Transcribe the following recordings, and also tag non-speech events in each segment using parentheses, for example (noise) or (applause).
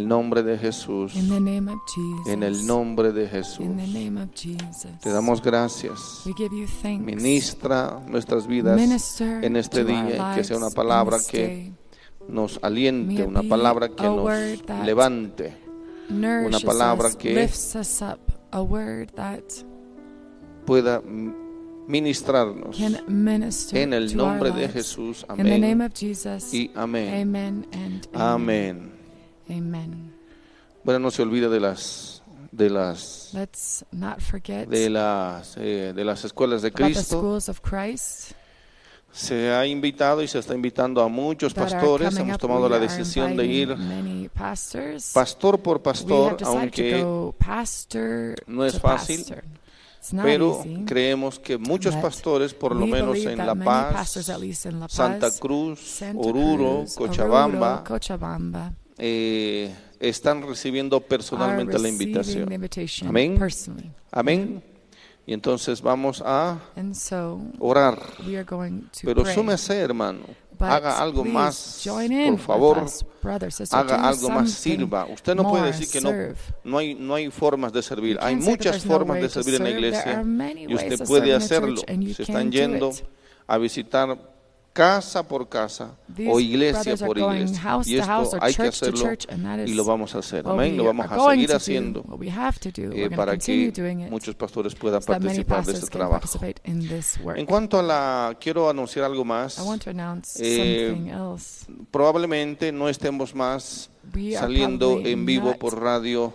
el nombre de Jesús. In the name of Jesus. En el nombre de Jesús. Te damos gracias. Ministra nuestras vidas en este día y que sea una palabra que nos aliente, una palabra que nos levante, Nourishes palabra que- pueda ministrarnos. En el nombre de. Jesús. Amén. Y amén. Amén. Amen. Bueno, no se olvide de las de las Let's not forget de las eh, de las escuelas de Cristo. schools of Christ Se ha invitado y se está invitando a muchos pastores. Hemos up. tomado We la decisión de ir pastor por pastor, aunque pastor no es fácil, pastor. Pero easy. creemos que muchos pastores, por lo menos en La Paz, pastors, La Paz, Santa Cruz, Santa Oruro, Cruz, Cochabamba, Oruro, Cochabamba, eh, están recibiendo personalmente la invitación. Amén. Amén. Y entonces vamos a orar. Pero súmese, hermano. Haga algo más, por favor. Haga algo más, sirva. Usted no puede decir que no, no hay, no hay formas de servir. Hay muchas formas de servir en la iglesia y usted puede hacerlo. Se están do yendo a visitar casa por casa These o iglesia por iglesia. house Y to house esto or hay que hacerlo y lo vamos a hacer. Amén. Lo vamos a seguir haciendo eh, para que muchos pastores puedan so participar de este trabajo. En cuanto a la, quiero anunciar algo más. Eh. Probablemente no estemos más We saliendo en vivo por radio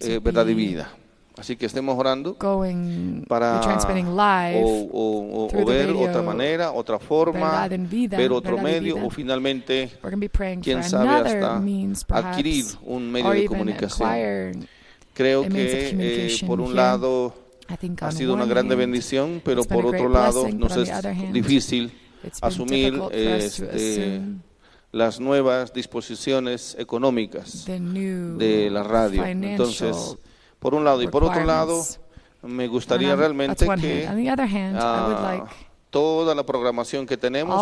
eh, Verdad y Vida. Así que estemos orando going para live o, o- ver radio, otra manera, otra forma, Vida, ver otro medio Vida. o finalmente, quién sabe, hasta means, perhaps, adquirir un medio de comunicación. Creo que eh, por un here. lado ha sido una grande bendición, pero por otro lado blessing, nos es hand, difícil asumir este, las nuevas disposiciones económicas de la radio. Entonces, por un lado y por otro lado, me gustaría realmente que ah, like toda la programación que tenemos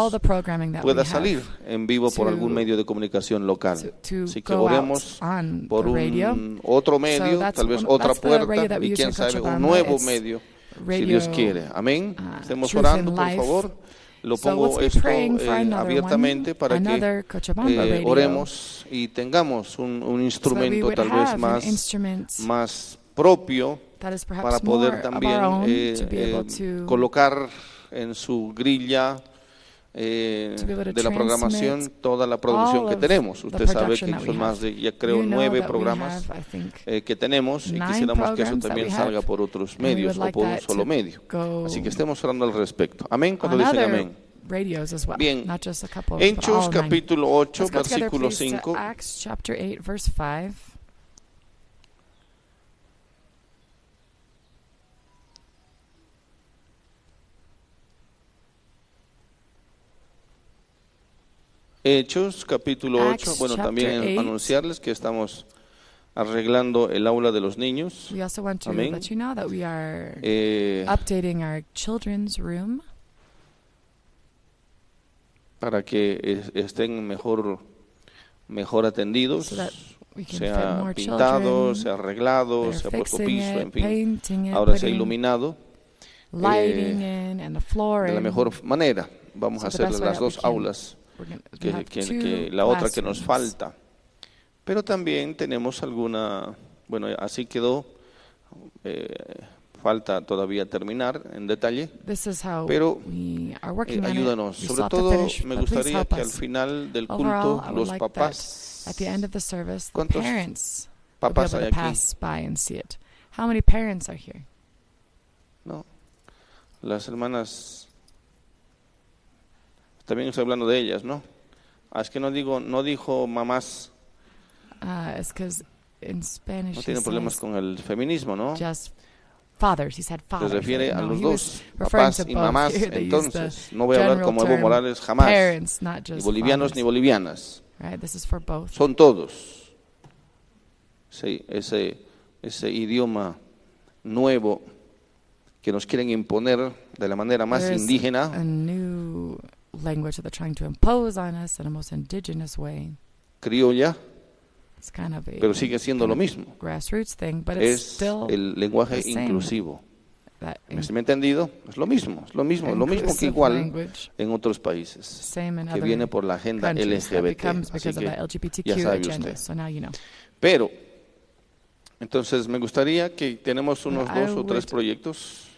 pueda salir en vivo por to- algún medio de comunicación local. Así que oremos por un otro medio, tal vez otra puerta y quién sabe un nuevo medio, si Dios quiere. Amén. uh, Estemos orando, por favor. Lo pongo esto eh, abiertamente para que eh, oremos y tengamos un, un instrumento tal vez más, instrument más propio para poder también eh, eh, colocar en su grilla eh, de la programación toda la producción que tenemos. Usted sabe que son más de, ya creo, You know nueve programas have, eh, que tenemos y quisiéramos que eso también salga por otros medios would o like por un solo medio. Así que estemos orando al respecto. Amén, cuando dicen amén. well, Bien. not just a couple, Hechos capítulo 8, Let's go together, versículo please, to 5. Acts chapter 8, verse 5. Hechos capítulo 8. Acts Bueno, también anunciarles que estamos arreglando el aula de los niños We also want to Amén. let you know that we are eh, updating our children's room para que es- estén mejor, mejor atendidos, so that we can fit sea more pintado, children. sea arreglado, They're se ha puesto fixing piso, it, en fin. painting it, Ahora se ha putting iluminado lighting in, and the de flooring. la mejor manera. Vamos So a the hacer best way las that we dos can. aulas, que, que- que la otra que nos falta. Pero también tenemos alguna, bueno, así quedó, eh, falta todavía terminar en detalle. This is how Pero, we are Eh, working on it. ayúdanos. Sobre todo finish, me gustaría que al final del culto I would los like papás, At the end of the service, the ¿Cuántos be papás hay aquí, pass by and see it. How many parents are here? ¿no? Las hermanas, también estoy hablando de ellas, ¿no? Ah, es que no digo, no dijo mamás, Uh, it's because in Spanish no he tienen problemas says con el feminismo, ¿no? just fathers. He said Se fathers. refiere a No, los dos, papás y mamás. (laughs) Here Entonces, no voy a hablar como Evo Morales jamás, Parents, not ni just bolivianos fathers. ni bolivianas, Right, this is for both. son todos. Sí, ese, ese idioma nuevo que nos quieren imponer de la manera más There's indígena, a new language that they're trying to impose on us in a most indigenous way. criolla, It's kind of a pero sigue siendo lo mismo. grassroots thing, but it's Es still el lenguaje inclusivo. ¿Me se me ha entendido? Es lo mismo, es lo mismo, lo mismo que igual language, en otros países, same in que other viene por la agenda LGBT. Así que, LGBTQ ya sabe agenda. usted. So now you know. pero, entonces me gustaría que tenemos unos dos o tres proyectos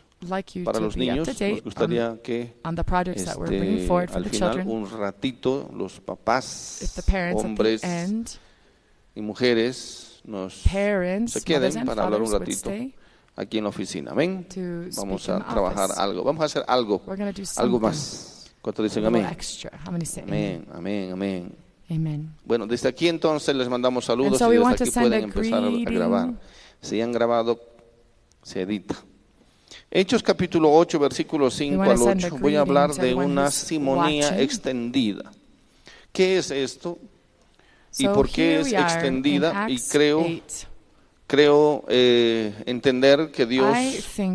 para to los be up niños. to Nos date on, gustaría que on the projects that we're bringing este, forward for al the final children. un ratito los If papás, the parents hombres y mujeres nos se queden para hablar un ratito. aquí en la oficina. Amén. Vamos a trabajar algo. Vamos a hacer algo, algo más. ¿Cuántos dicen amén? Amén, amén, amén. Amen? Bueno, desde aquí entonces les mandamos saludos so y desde aquí pueden empezar a- grabar. Si han grabado, se edita. Hechos capítulo 8, versículo 5 wanna al send a 8. Voy a hablar de una simonía extendida. ¿Qué es esto? ¿Y por qué es extendida? Y creo, 8. creo eh, entender que Dios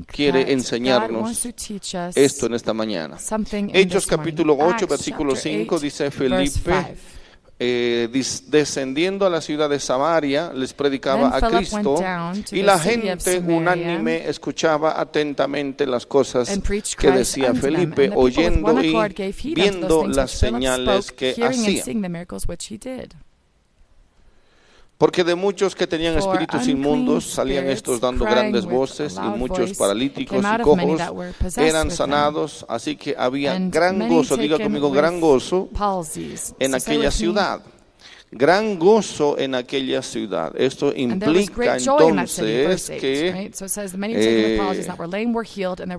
quiere enseñarnos esto en esta mañana. Hechos capítulo 8, Acts versículo chapter 5 8, dice Felipe, 5. Eh, descendiendo a la ciudad de Samaria, les predicaba Then a Cristo y la gente unánime escuchaba atentamente las cosas que decía. Felipe, oyendo y viendo las señales spoke, que hacía. seeing the miracles which he did. Porque de muchos que tenían espíritus inmundos salían estos dando grandes voces y muchos paralíticos y cojos eran sanados, así que había gran gozo, diga conmigo, gran gozo en aquella ciudad. Gran gozo en aquella ciudad. Esto implica entonces verse 8, que eh,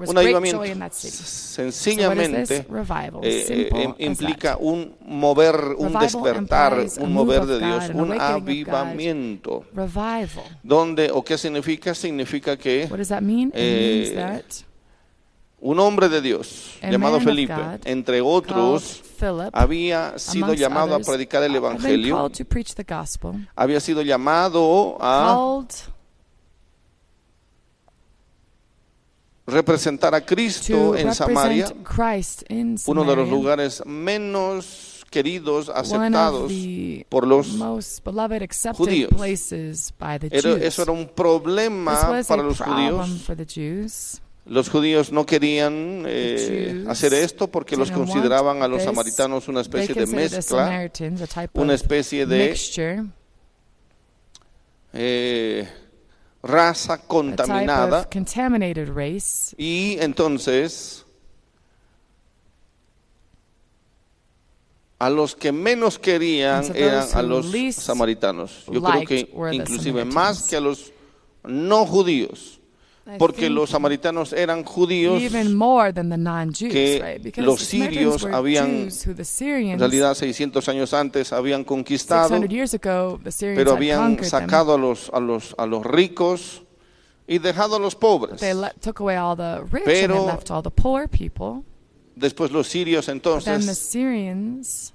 un avivamiento sencillamente eh, eh, implica un mover, un despertar, un move mover de Dios, un avivamiento. Donde, o qué significa? Significa que What does that mean? It Eh, means that un hombre de Dios llamado Felipe, entre otros, Philip, había sido llamado a predicar el evangelio, gospel, había sido llamado a representar a Cristo to en Samaria, uno de los lugares menos queridos, aceptados por los judíos. places by the Era- Jews. eso era un problema para los judíos. Los judíos no querían eh, hacer esto porque los consideraban a los samaritanos una especie de mezcla, una especie de eh, raza contaminada. Y entonces, a los que menos querían so eran a los samaritanos. Yo creo que inclusive más que a los no judíos, porque los samaritanos eran judíos. even more than the non-Jews, que los sirios habían, En realidad 600 años antes habían conquistado, 600 years ago, the Syrians pero habían sacado a los, a los, a los ricos y dejado a los pobres. Pero- they left all the poor people. Después los sirios entonces Syrians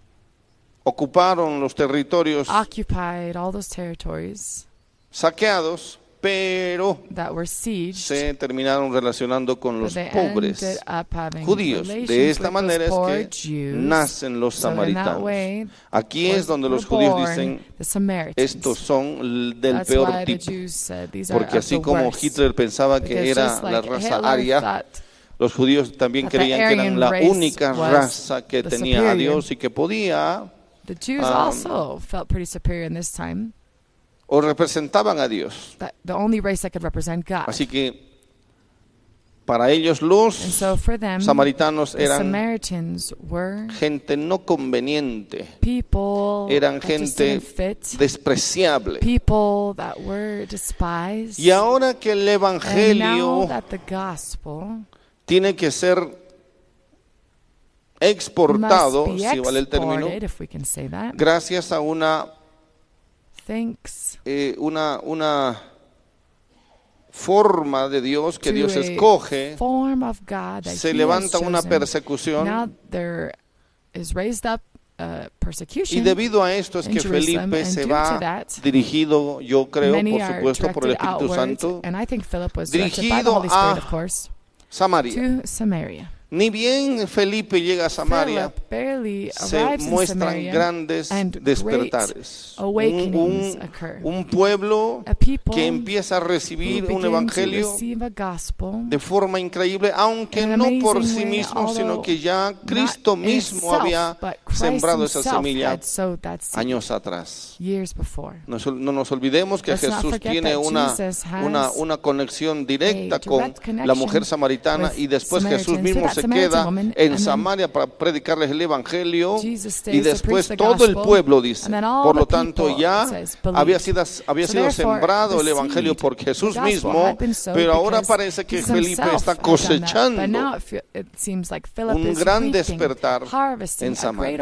ocuparon los territorios saqueados, pero se terminaron relacionando con los pobres judíos. De esta manera es que Jews. nacen los samaritanos. Aquí es donde los judíos dicen, estos son del peor tipo. Porque así como worst. Hitler pensaba que Because era la raza aria, los judíos también creían que eran la única raza que tenía a. Dios y que podía um, o representaban a Dios. That the only race that could represent God. Así que para ellos los and so for them, samaritanos the eran Samaritans were gente no conveniente, people eran that gente fit, despreciable. people that were despised. Y ahora que el evangelio tiene que ser exportado, si vale el término, that, gracias a una thanks eh, una, una forma de Dios que Dios escoge, se levanta una persecución Now there is raised up uh, y persecution. debido a esto es que Jerusalem, Felipe se va that, dirigido, yo creo, por supuesto, por el Espíritu outwards, Santo, and I think Philip was directed by the dirigido Holy Spirit, a of course, Samaria. Ni bien Felipe llega a Samaria, se muestran grandes despertares. Un, un- un pueblo que empieza a recibir un evangelio de forma increíble, aunque no por sí mismo, sino que ya Cristo mismo había sembrado esa semilla años atrás. years before. No, no nos olvidemos que Jesús tiene una, una, una conexión directa con la mujer samaritana y después Jesús mismo that se queda en Samaria para predicarles el Evangelio y después todo el pueblo dice. Por lo tanto ya había sido, había sido sembrado el Evangelio por Jesús mismo, pero ahora parece que Felipe está cosechando un gran despertar en Samaria.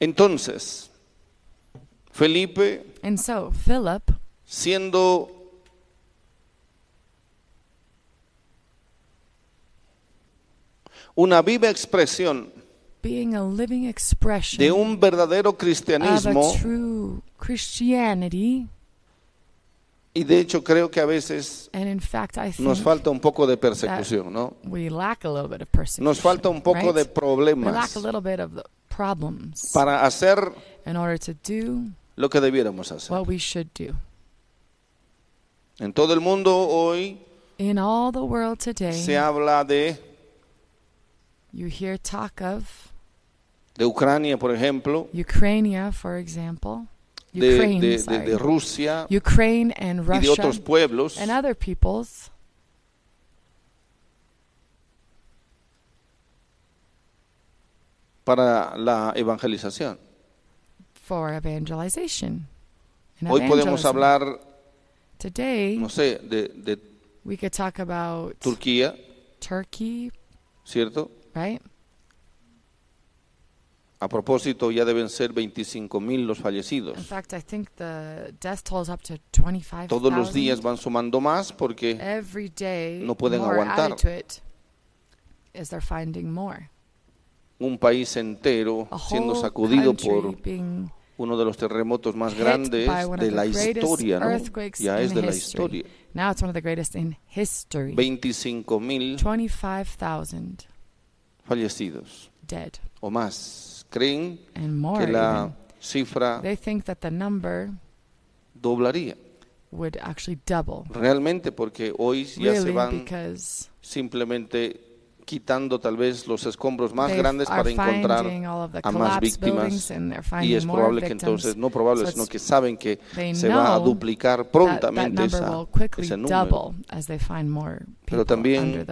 Entonces, Felipe, And so Philip, siendo una viva expresión being a living expression de un verdadero of cristianismo, a true Christianity, y de hecho creo que a veces fact nos falta un poco de persecución, ¿no? we lack a little bit of persecution. Nos falta un poco right? de We lack problemas a little bit of the problems para hacer lo que debiéramos hacer. what we should do. En todo el mundo hoy In all the world today, se habla de, you hear talk of de Ucrania, por ejemplo, Ukraine, for example, de, Ukraine, de- de- sorry. de Rusia Ukraine and y de Russia otros pueblos and other peoples para la evangelización. For evangelization. and Hoy podemos hablar, Today, no sé, de, de we could talk about Turquía, Turkey, ¿cierto? right? A propósito, ya deben ser 25 mil los In fallecidos. fact, I think the death toll is up to 25,000. Todos los días van sumando más porque Every day, no pueden more aguantar. added to it as they're finding more. Un país entero siendo sacudido por uno de los terremotos más grandes de la historia, ¿no? Ya es de la historia. now it's one of the greatest in history. 25 mil 25,000 fallecidos dead o más. Creen que la cifra They think that the number doblaría. would actually double. Realmente porque hoy ya se van simplemente quitando tal vez los escombros más they grandes para encontrar a más víctimas y es probable que entonces, no probable, So sino que saben que se va a duplicar that, that prontamente will quickly ese número. Pero también.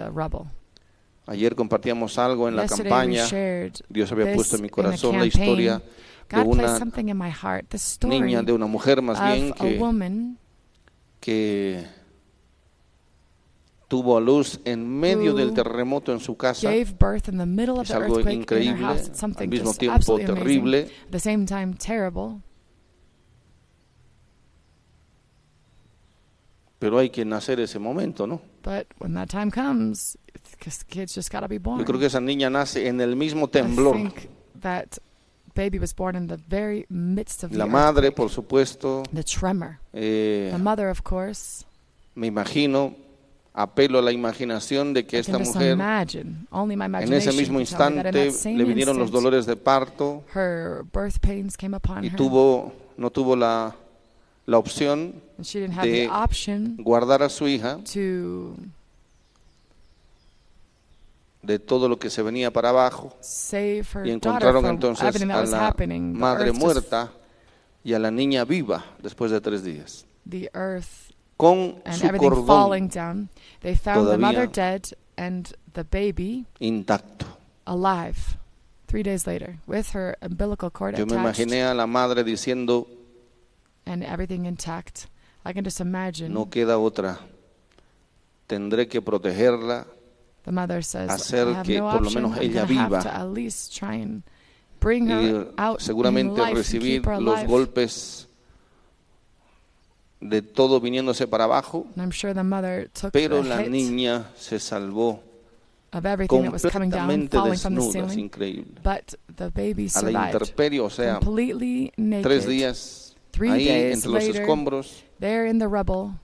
Ayer compartíamos algo en la Yesterday we campaña. Dios había puesto en mi corazón la historia de una niña, de una mujer más bien que, que tuvo a luz en medio del terremoto en su casa. Es algo increíble, something al mismo tiempo terrible. Pero hay que nacer ese momento, ¿no? But when that time comes, it's- kids just gotta be born. Yo creo que esa niña nace en el mismo temblor. baby was born in the very midst of La the madre, earthquake. por supuesto, the tremor. eh, The mother, of course. me imagino, apelo a la imaginación de que esta mujer, en ese mismo instante, le vinieron los dolores de parto y tuvo, no tuvo la, la opción de guardar a su hija de todo lo que se venía para abajo y encontraron entonces a la madre muerta y a la niña viva después de tres días. The earth con and su everything cordón falling down. They found the mother dead and the baby intacto. alive. Three days later, with her umbilical cord Yo me attached imaginé a la madre diciendo, and everything intact. I can just imagine. no queda otra, tendré que protegerla The mother says, hacer I have que no por lo option. menos I'm ella gonna have viva. to at least try and bring her y out in seguramente life and recibir keep her los alive. golpes de todo viniéndose para abajo, sure pero la niña se salvó down, completamente the desnuda, es increíble. But the baby A la intemperie, o sea, tres días Three ahí entre los later, escombros, in the rubble,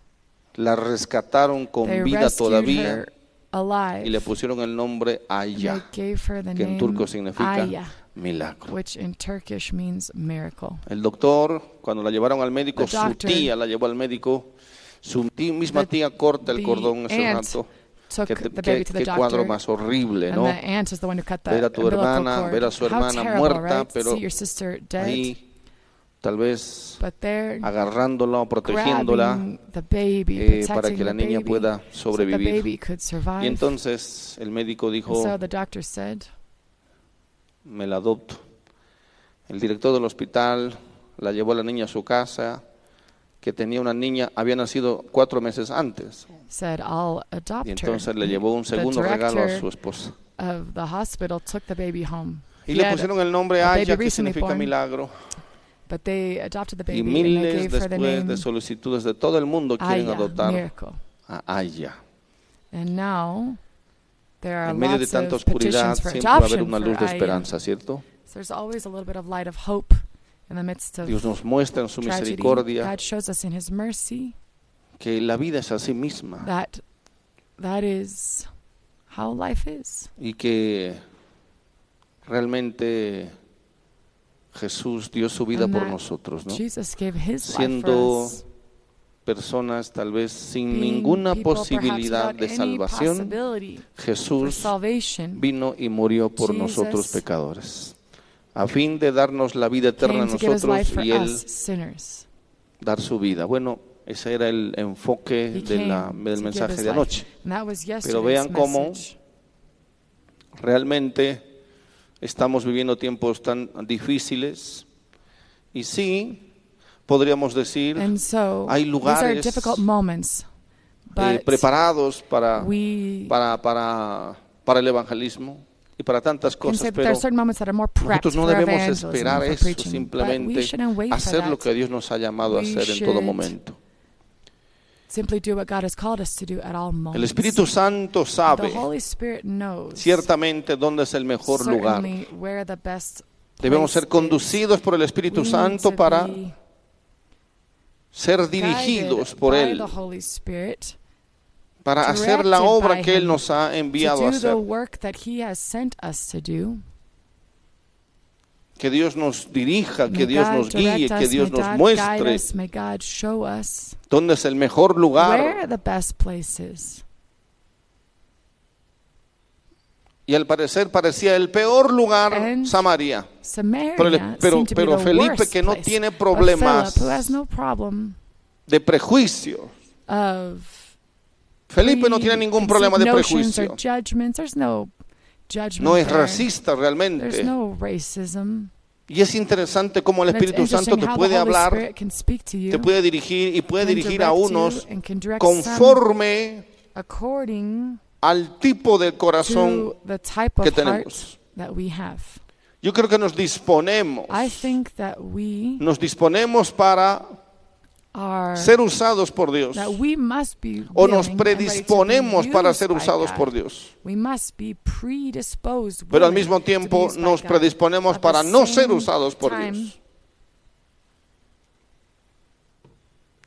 la rescataron con vida todavía alive. y le pusieron el nombre Aya, que en turco significa Aya, milagro. which in Turkish means miracle. El doctor, cuando la llevaron al médico, The su doctor- tía la llevó al médico, su tía- misma The- tía corta el cordón ese rato. Took Qué, qué- baby to the qué cuadro más horrible, ¿no? Ver a tu hermana, cord. ver a su hermana terrible, muerta, right? pero Ahí, tal vez agarrándola o protegiéndola baby, eh, para que la niña baby, pueda so sobrevivir. survive. Y entonces el médico dijo, so the doctor said, me la adopto. El director del hospital la llevó a la niña a su casa, que tenía una niña, había nacido cuatro meses antes. said, I'll Y adopt her. entonces le llevó un segundo regalo a su esposa. of the hospital took the baby home. Y He le pusieron el nombre baby Aya, que significa born. milagro. But they adopted the Y baby and they miles gave después de solicitudes de todo el mundo quieren Aya, adoptar miracle. a Aya. And now En medio de tanta of oscuridad siempre va a haber una luz de Aya. esperanza, ¿cierto? So there's always a little bit of light of hope in the midst of Dios nos muestra en su misericordia God shows us in His mercy que la vida es así misma that that is how life is. y que realmente Jesús dio su vida And por nosotros, ¿no? Jesus gave His life Siendo for us. Personas tal vez sin ninguna posibilidad de salvación, Jesús vino y murió por nosotros pecadores, a fin de darnos la vida eterna a nosotros y Él dar su vida. Bueno, ese era el enfoque de la- del mensaje de anoche. Pero vean cómo realmente estamos viviendo tiempos tan difíciles y sí, podríamos decir, And so hay lugares, moments, eh, preparados para, we para, para, para el evangelismo y para tantas cosas, pero nosotros no debemos esperar eso, simplemente hacer lo que Dios nos ha llamado a hacer en todo momento. El Espíritu Santo sabe ciertamente dónde es el mejor lugar. Debemos ser conducidos por el. Espíritu Santo to para ser dirigidos por Él, para hacer la obra que Él nos ha enviado a hacer. Que Dios nos dirija, que Dios nos guíe, que Dios nos muestre dónde es el mejor lugar. the best place is. Y al parecer parecía el peor lugar And Samaria. Samaria Pero, pero, pero Felipe, que no tiene problemas Philip, no problem de prejuicio. Felipe no tiene ningún problema de prejuicio. no No es racista realmente. no racism. Y es interesante cómo el Espíritu Santo te puede hablar, te puede dirigir y puede dirigir a unos conforme al tipo de corazón que tenemos. that we have. Yo creo que nos disponemos, I think that we nos disponemos para are ser usados por Dios o nos predisponemos para ser usados por Dios. Pero al mismo tiempo nos predisponemos para no ser usados por Dios.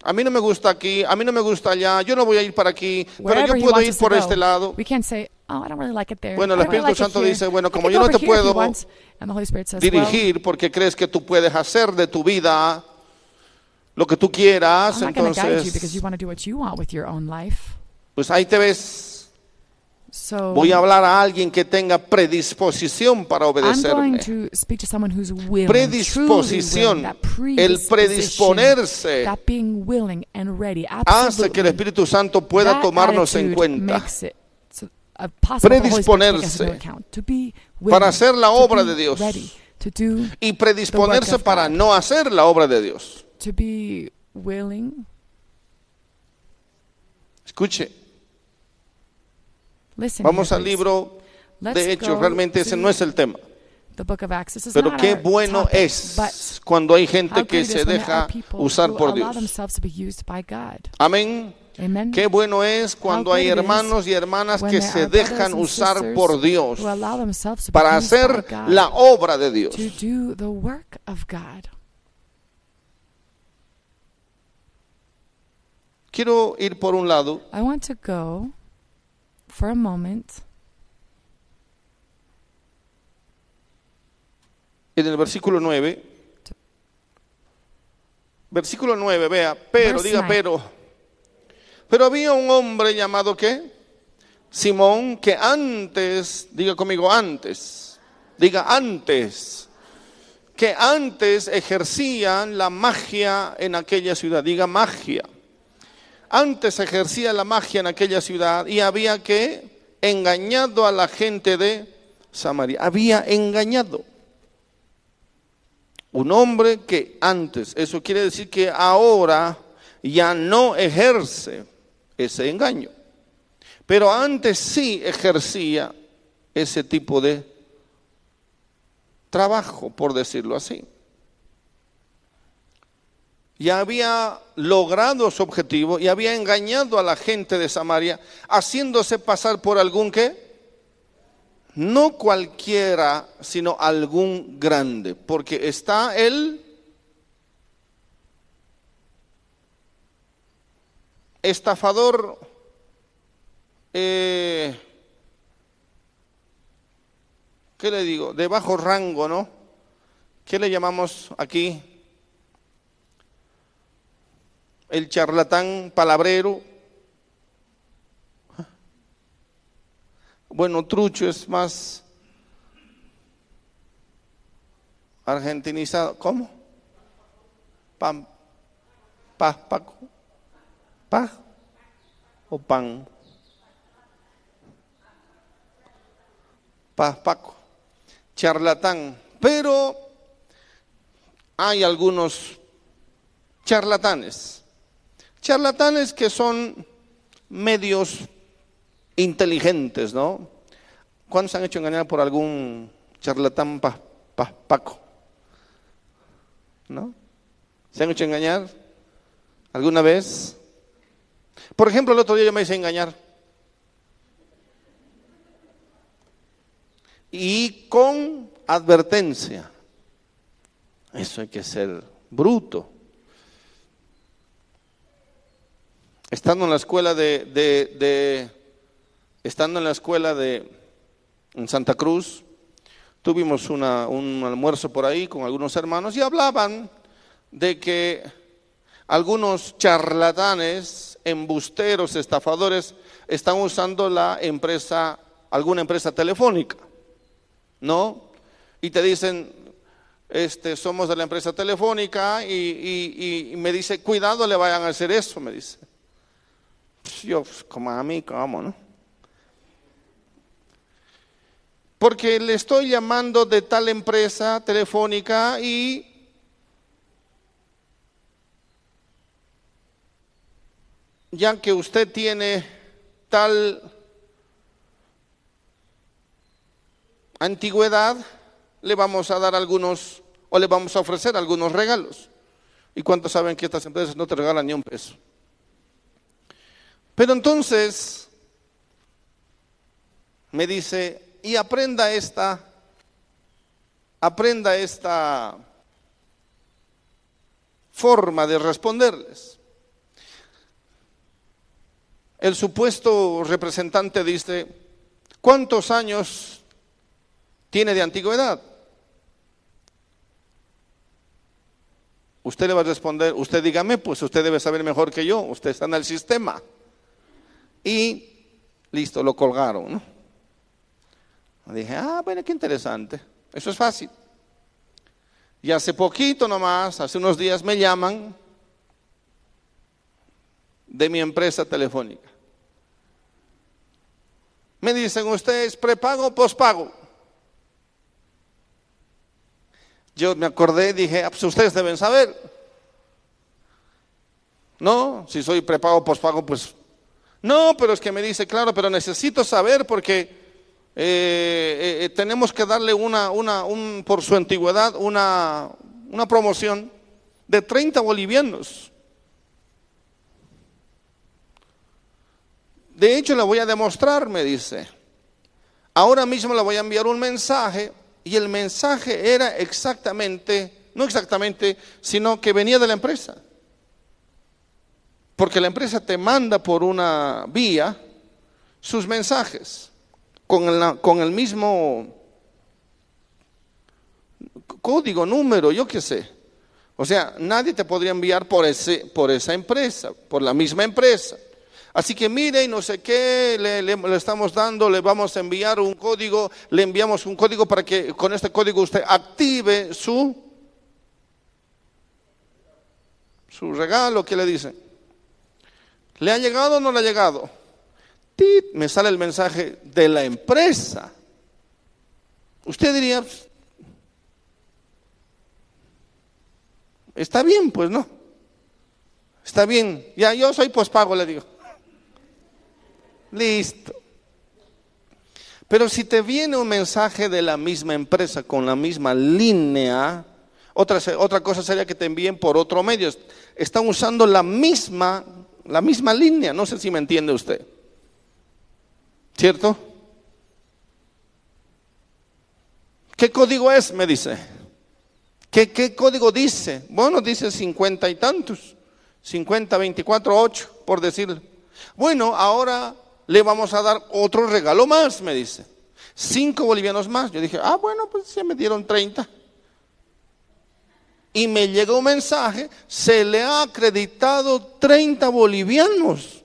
A mí no me gusta aquí, a mí no me gusta allá, yo no voy a ir para aquí, pero yo puedo ir por go, este lado. We can't say, oh, I don't really like it there. Bueno, el really Espíritu Santo dice, bueno, como yo no te puedo says, well, dirigir porque crees que tú puedes hacer de tu vida lo que tú quieras, entonces, pues ahí te ves. So Voy a hablar a alguien que tenga predisposición para obedecerme. to to willing, Predisposición, willing, el predisponerse ready, hace que el. Espíritu Santo pueda That tomarnos en cuenta so- Predisponerse para hacer la obra de Dios. ready, y predisponerse para God. no hacer la obra de Dios. Escuche, vamos al libro de Hechos, realmente ese no es el tema. Pero qué bueno es cuando hay gente que se deja usar por Dios. Amén. Qué bueno es cuando hay hermanos y hermanas que se dejan usar por Dios para hacer la obra de Dios. Quiero ir por un lado I want to go for a moment en el versículo 9. Versículo 9, vea, pero, Verse diga pero. Pero había un hombre llamado ¿qué? Simón, que antes, diga conmigo antes, diga antes, que antes ejercían la magia en aquella ciudad, diga magia. Antes ejercía la magia en aquella ciudad y había que engañado a la gente de Samaria. Había engañado. Un hombre que antes, eso quiere decir que ahora ya no ejerce ese engaño. Pero antes sí ejercía ese tipo de trabajo, por decirlo así. Ya había logrado su objetivo y había engañado a la gente de Samaria, haciéndose pasar por algún que no cualquiera, sino algún grande, porque está el estafador eh, ¿qué le digo? De bajo rango, ¿no? ¿Qué le llamamos aquí? El charlatán palabrero. Bueno, trucho es más argentinizado. ¿Cómo? Pam, pa, paco, pa o pan. Pa, paco, charlatán. Pero hay algunos charlatanes. Charlatanes que son medios inteligentes, ¿no? ¿Cuántos se han hecho engañar por algún charlatán pa, pa- paco? ¿No? ¿Se han hecho engañar alguna vez? Por ejemplo, el otro día yo me hice engañar. Y con advertencia. Eso hay que ser bruto. Estando en la escuela de, estando en la escuela de Santa Cruz, tuvimos un almuerzo por ahí con algunos hermanos y hablaban de que algunos charlatanes, embusteros, estafadores, están usando la empresa, alguna empresa telefónica, ¿no? Y te dicen, este, somos de la empresa telefónica y, y- y me dice, cuidado, le vayan a hacer eso, me dice. Yo, pues, como a mí, ¿cómo, no? Porque le estoy llamando de tal empresa telefónica y ya que usted tiene tal antigüedad, le vamos a dar algunos o le vamos a ofrecer algunos regalos. ¿Y cuántos saben que estas empresas no te regalan ni un peso? Pero entonces me dice, y aprenda esta, aprenda esta forma de responderles. El supuesto representante dice, ¿cuántos años tiene de antigüedad? Usted le va a responder, usted dígame, pues usted debe saber mejor que yo, usted está en el sistema. Y listo, lo colgaron, ¿no? Dije, ah, bueno, qué interesante. Eso es fácil. Y hace poquito nomás, hace unos días me llaman de mi empresa telefónica. Me dicen ustedes prepago o pospago. Yo me acordé y dije, ah, pues ustedes deben saber. No, si soy prepago o pospago, pues no, pero es que me dice, claro, pero necesito saber porque eh, eh, tenemos que darle una, una, un, por su antigüedad una, una promoción de 30 bolivianos. De hecho, le voy a demostrar, me dice. Ahora mismo le voy a enviar un mensaje y el mensaje era exactamente, no exactamente, sino que venía de la empresa. Porque la empresa te manda por una vía sus mensajes con el, con el mismo código, número, yo qué sé. O sea, nadie te podría enviar por, ese, por esa empresa, por la misma empresa. Así que mire y no sé qué, le, le, estamos dando, le vamos a enviar un código, le enviamos un código para que con este código usted active su, su regalo, ¿qué le dicen? ¿Le ha llegado o no le ha llegado? Me sale el mensaje de la empresa. Usted diría, está bien, pues no. Está bien, ya yo soy pospago, le digo. Listo. Pero si te viene un mensaje de la misma empresa con la misma línea, otra, otra cosa sería que te envíen por otro medio. Están usando la misma, la misma línea. No sé si me entiende usted. ¿Cierto? ¿Qué código es? Me dice. ¿Qué, qué código dice? Bueno, dice cincuenta y tantos. 50, 24, 8, por decirlo. Bueno, ahora le vamos a dar otro regalo más, me dice. Cinco bolivianos más. Yo dije, ah, bueno, pues se me dieron 30. Y me llegó un mensaje, se le ha acreditado 30 bolivianos.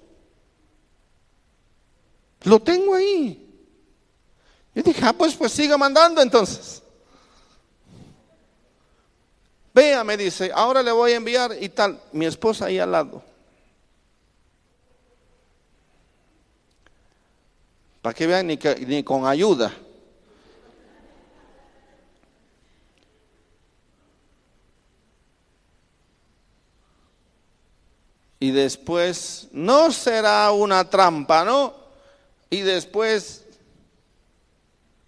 Lo tengo ahí. Yo dije, ah, pues, pues siga mandando entonces. Vea, me dice, ahora le voy a enviar y tal. Mi esposa ahí al lado. Para que vean, ni, ni con ayuda. Y después, no será una trampa, ¿no? Y después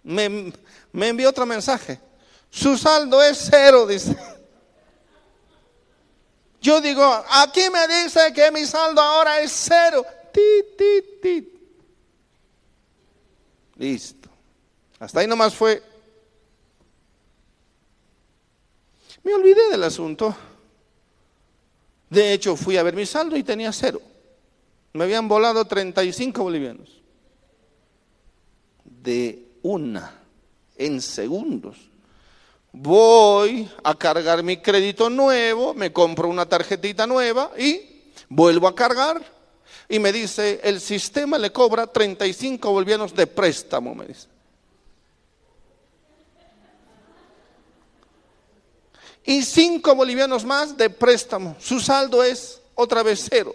me, me envió otro mensaje. Su saldo es cero, dice. Yo digo, aquí me dice que mi saldo ahora es cero. Tit, tit, tit. Listo. Hasta ahí nomás fue. Me olvidé del asunto. De hecho, fui a ver mi saldo y tenía cero. Me habían volado 35 bolivianos. De una, en segundos. Voy a cargar mi crédito nuevo, me compro una tarjetita nueva y vuelvo a cargar y me dice, el sistema le cobra 35 bolivianos de préstamo, me dice. Y 5 bolivianos más de préstamo. Su saldo es otra vez cero.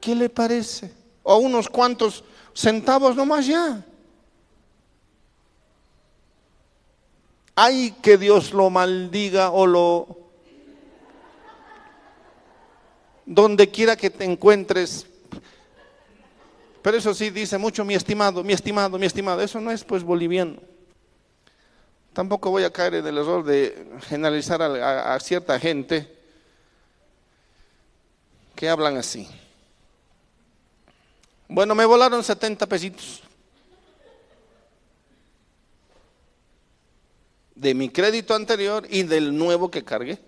¿Qué le parece? O unos cuantos centavos nomás ya. Ay, que Dios lo maldiga o lo donde quiera que te encuentres. Pero eso sí dice mucho mi estimado, mi estimado, mi estimado. Eso no es pues boliviano. Tampoco voy a caer en el error de generalizar a, cierta gente que hablan así. Bueno, me volaron 70 pesitos. De mi crédito anterior y del nuevo que cargué.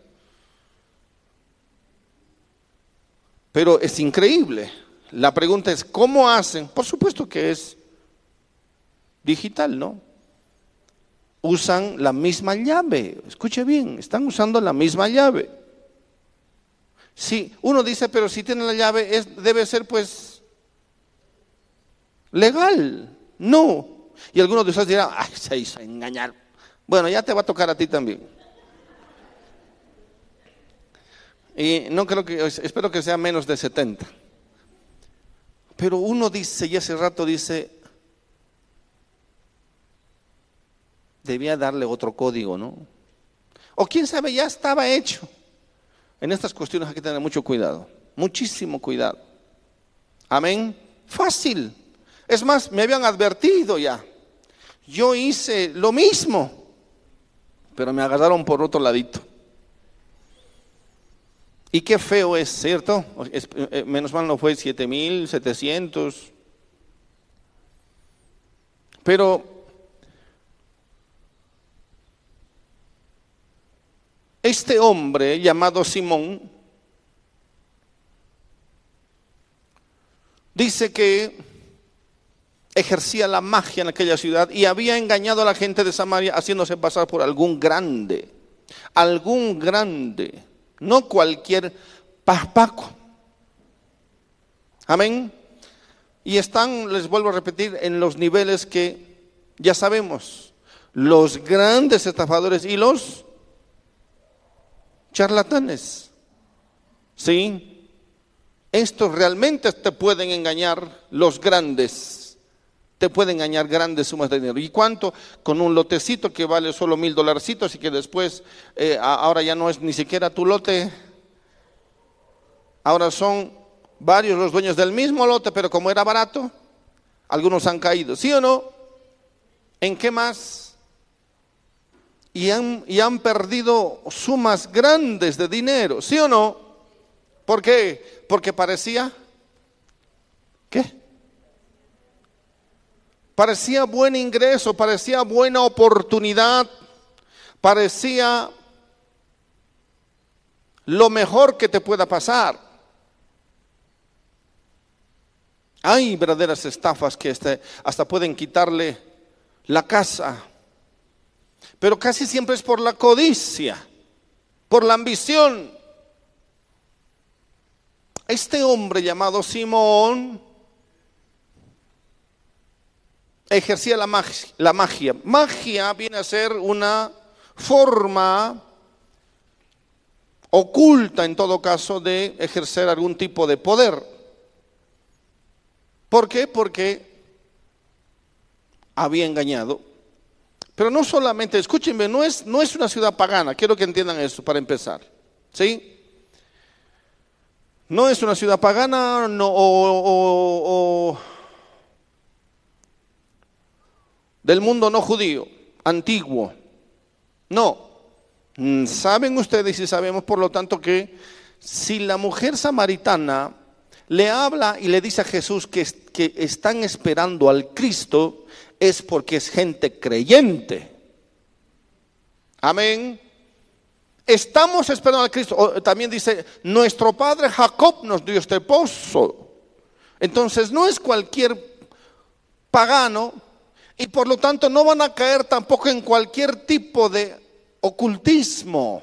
Pero es increíble. La pregunta es, ¿cómo hacen? Por supuesto que es digital, ¿no? Usan la misma llave. Escuche bien, están usando la misma llave. Si uno dice, pero si tiene la llave, es, debe ser pues legal. No. Y algunos de ustedes dirán, ay, se hizo engañar. Bueno, ya te va a tocar a ti también. Y no creo que, espero que sea menos de 70. Pero uno dice, y hace rato dice, debía darle otro código, ¿no? O quién sabe, ya estaba hecho. En estas cuestiones hay que tener mucho cuidado, muchísimo cuidado. Amén. Fácil. Es más, me habían advertido ya. Yo hice lo mismo, pero me agarraron por otro ladito. Y qué feo es, ¿cierto? Eh, menos mal no fue 7700. Pero Este hombre llamado Simón dice que ejercía la magia en aquella ciudad y había engañado a la gente de Samaria haciéndose pasar por algún grande, algún grande, no cualquier paspaco. Amén. Y están, les vuelvo a repetir, en los niveles que ya sabemos, los grandes estafadores y los charlatanes. ¿Sí? Estos realmente te pueden engañar los grandes. Te pueden engañar grandes sumas de dinero. ¿Y cuánto? Con un lotecito que vale solo mil dolarcitos y que después, eh, ahora ya no es ni siquiera tu lote. Ahora son varios los dueños del mismo lote, pero como era barato, algunos han caído. ¿Sí o no? ¿En qué más? Y han, y han perdido sumas grandes de dinero, ¿sí o no? ¿Por qué? Porque parecía, ¿qué? Parecía buen ingreso, parecía buena oportunidad, parecía lo mejor que te pueda pasar. Hay verdaderas estafas que hasta pueden quitarle la casa, pero casi siempre es por la codicia, por la ambición. Este hombre llamado Simón ejercía la magia, magia. Magia viene a ser una forma oculta en todo caso de ejercer algún tipo de poder. ¿Por qué? Porque había engañado. Pero no solamente, escúchenme, no es, no es una ciudad pagana, quiero que entiendan eso para empezar. ¿Sí? No es una ciudad pagana no, o, del mundo no judío, antiguo. No. Mm, saben ustedes y sabemos por lo tanto que si la mujer samaritana le habla y le dice a Jesús que, que están esperando al Cristo, es porque es gente creyente. Amén. Estamos esperando al Cristo. También dice, nuestro padre Jacob nos dio este pozo. Entonces no es cualquier pagano y por lo tanto no van a caer tampoco en cualquier tipo de ocultismo.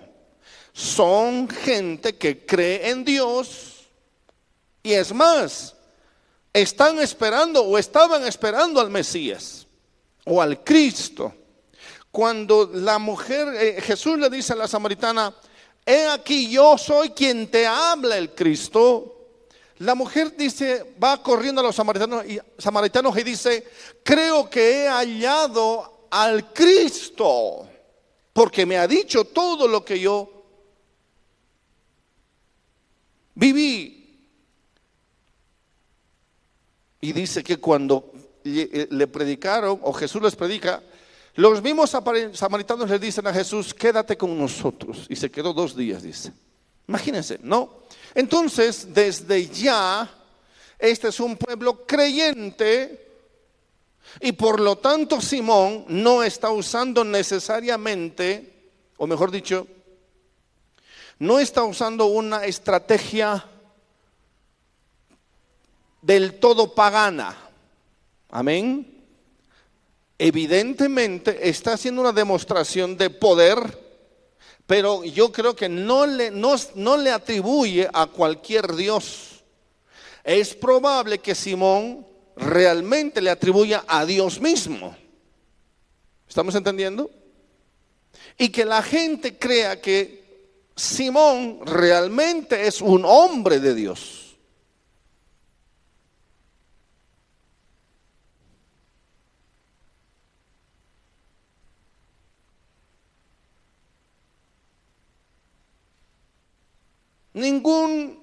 Son gente que cree en Dios y es más, están esperando o estaban esperando al Mesías o al Cristo. Cuando la mujer, eh, Jesús le dice a la samaritana, he aquí yo soy quien te habla el Cristo. La mujer dice, va corriendo a los samaritanos y, samaritanos y dice, creo que he hallado al Cristo, porque me ha dicho todo lo que yo viví. Y dice que cuando le predicaron, o Jesús les predica, los mismos samaritanos le dicen a Jesús, quédate con nosotros. Y se quedó dos días, dice. Imagínense, ¿no? Entonces, desde ya, este es un pueblo creyente y por lo tanto Simón no está usando necesariamente, o mejor dicho, no está usando una estrategia del todo pagana. Amén. Evidentemente está haciendo una demostración de poder, pero yo creo que no le, no, no le atribuye a cualquier Dios. Es probable que Simón realmente le atribuya a Dios mismo. ¿Estamos entendiendo? Y que la gente crea que Simón realmente es un hombre de Dios. Ningún,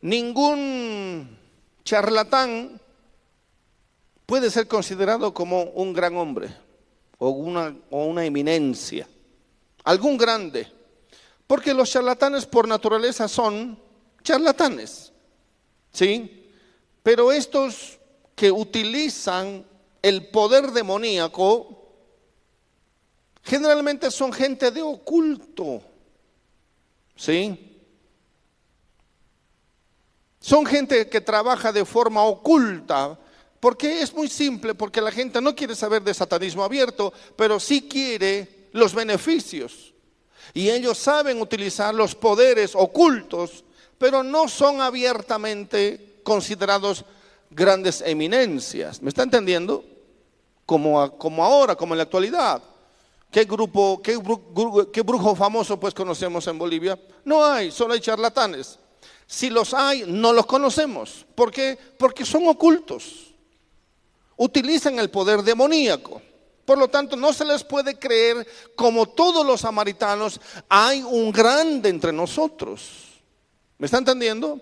ningún charlatán puede ser considerado como un gran hombre o una, o una eminencia, algún grande, porque los charlatanes por naturaleza son charlatanes, ¿sí? Pero estos que utilizan el poder demoníaco generalmente son gente de oculto, ¿Sí? Son gente que trabaja de forma oculta, porque es muy simple, porque la gente no quiere saber de satanismo abierto, pero sí quiere los beneficios. Y ellos saben utilizar los poderes ocultos, pero no son abiertamente considerados grandes eminencias. ¿Me está entendiendo? Como, como ahora, como en la actualidad. ¿Qué grupo, qué, brujo famoso pues conocemos en Bolivia? No hay, solo hay charlatanes. Si los hay, no los conocemos. ¿Por qué? Porque son ocultos. Utilizan el poder demoníaco. Por lo tanto, no se les puede creer como todos los samaritanos, hay un grande entre nosotros. ¿Me está entendiendo?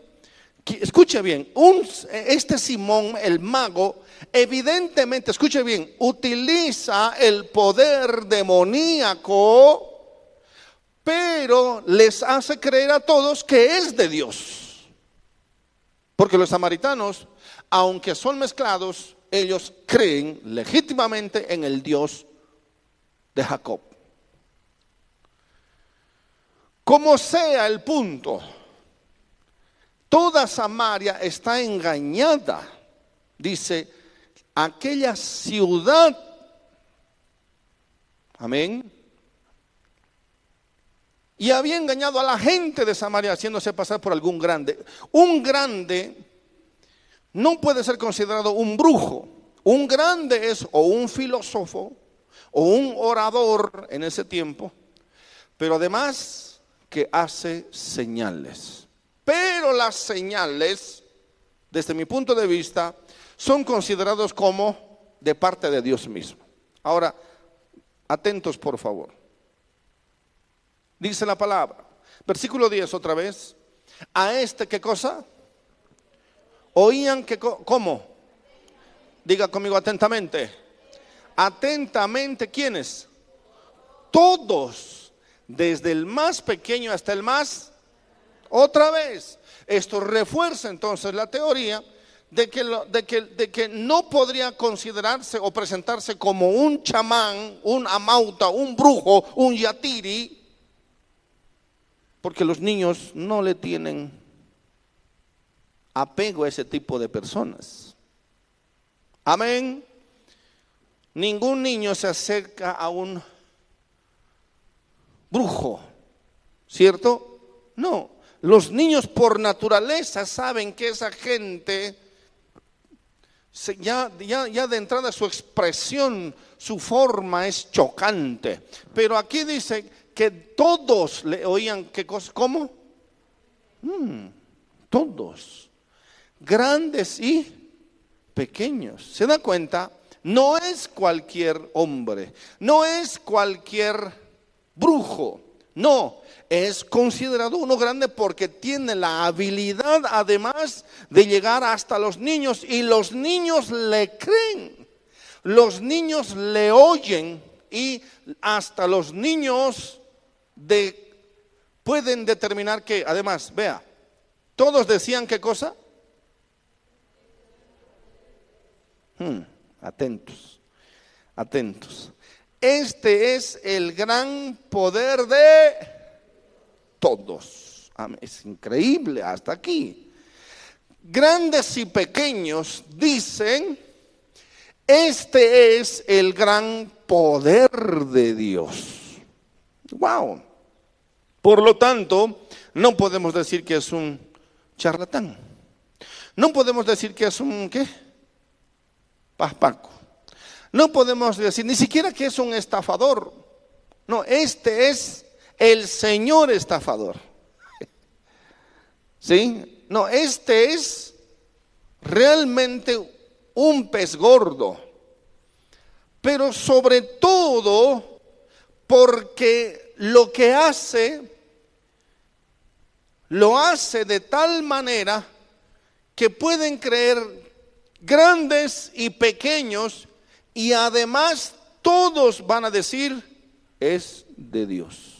Escuche bien, este Simón, el mago, evidentemente, escuche bien, utiliza el poder demoníaco, pero les hace creer a todos que es de Dios. Porque los samaritanos, aunque son mezclados, ellos creen legítimamente en el Dios de Jacob. Como sea el punto, toda Samaria está engañada, dice, aquella ciudad, amén, y había engañado a la gente de Samaria haciéndose pasar por algún grande. Un grande no puede ser considerado un brujo. Un grande es o un filósofo o un orador en ese tiempo, pero además que hace señales. Pero las señales, desde mi punto de vista, son considerados como de parte de Dios mismo. Ahora, atentos por favor. Dice la palabra, versículo 10 otra vez, a este qué cosa? Oían que, ¿cómo? Diga conmigo atentamente. Atentamente, ¿quiénes? Todos, desde el más pequeño hasta el más, otra vez. Esto refuerza entonces la teoría de que, de, que, de que, no podría considerarse o presentarse como un chamán, un amauta, un brujo, un yatiri, porque los niños no le tienen apego a ese tipo de personas. Amén. Ningún niño se acerca a un brujo, ¿cierto? No. Los niños por naturaleza saben que esa gente, ya, de entrada su expresión, su forma es chocante. Pero aquí dice que todos le oían, ¿qué cosa? ¿Cómo? Mm, todos grandes y pequeños. ¿Se da cuenta? No es cualquier hombre, no es cualquier brujo, no, es considerado uno grande porque tiene la habilidad además de llegar hasta los niños y los niños le creen, los niños le oyen y hasta los niños de, pueden determinar que, además, vea, todos decían qué cosa? Hmm, atentos, atentos. Este es el gran poder de todos. Es increíble hasta aquí. Grandes y pequeños dicen, este es el gran poder de Dios. Wow. Por lo tanto, no podemos decir que es un charlatán. No podemos decir que es un ¿qué? Paco. No podemos decir ni siquiera que es un estafador. No, este es el señor estafador. ¿Sí? No, este es realmente un pez gordo. Pero sobre todo porque lo que hace, lo hace de tal manera que pueden creer grandes y pequeños, y además todos van a decir, es de Dios.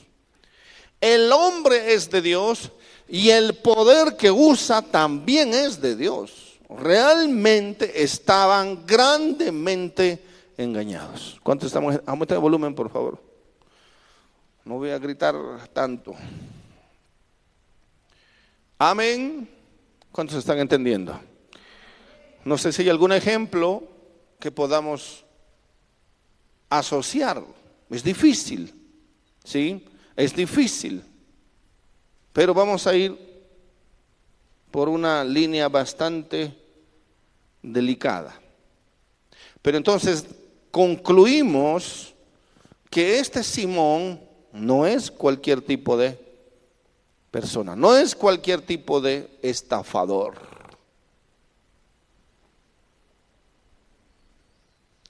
El hombre es de Dios y el poder que usa también es de Dios. Realmente estaban grandemente engañados. ¿Cuánto estamos? Aumenta el volumen, por favor. No voy a gritar tanto. Amén. ¿Cuántos están entendiendo? No sé si hay algún ejemplo que podamos asociar. Es difícil, ¿sí? Es difícil. Pero vamos a ir por una línea bastante delicada. Pero entonces concluimos que este Simón no es cualquier tipo de persona, no es cualquier tipo de estafador.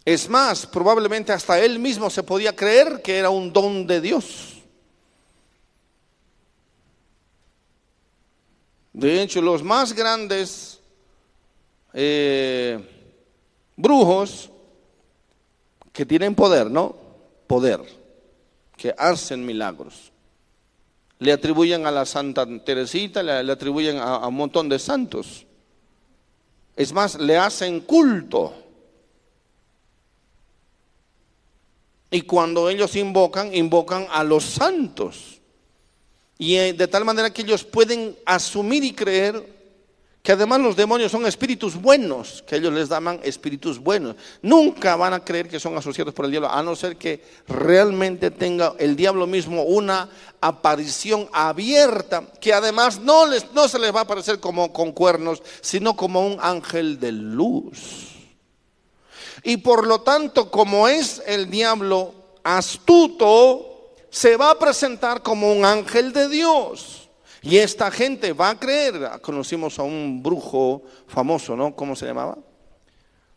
Es más, probablemente hasta él mismo se podía creer que era un don de Dios. De hecho, los más grandes eh, brujos que tienen poder, ¿no? Poder, que hacen milagros. Le atribuyen a la Santa Teresita, le, atribuyen a, a un montón de santos. Es más, le hacen culto. Y cuando ellos invocan, invocan a los santos. Y eh, de tal manera que ellos pueden asumir y creer que además los demonios son espíritus buenos, que ellos les llaman espíritus buenos. Nunca van a creer que son asociados por el diablo, a no ser que realmente tenga el diablo mismo una aparición abierta, que además no, les, no se les va a aparecer como con cuernos, sino como un ángel de luz. Y por lo tanto, como es el diablo astuto, se va a presentar como un ángel de Dios. Y esta gente va a creer, conocimos a un brujo famoso, ¿no? ¿Cómo se llamaba?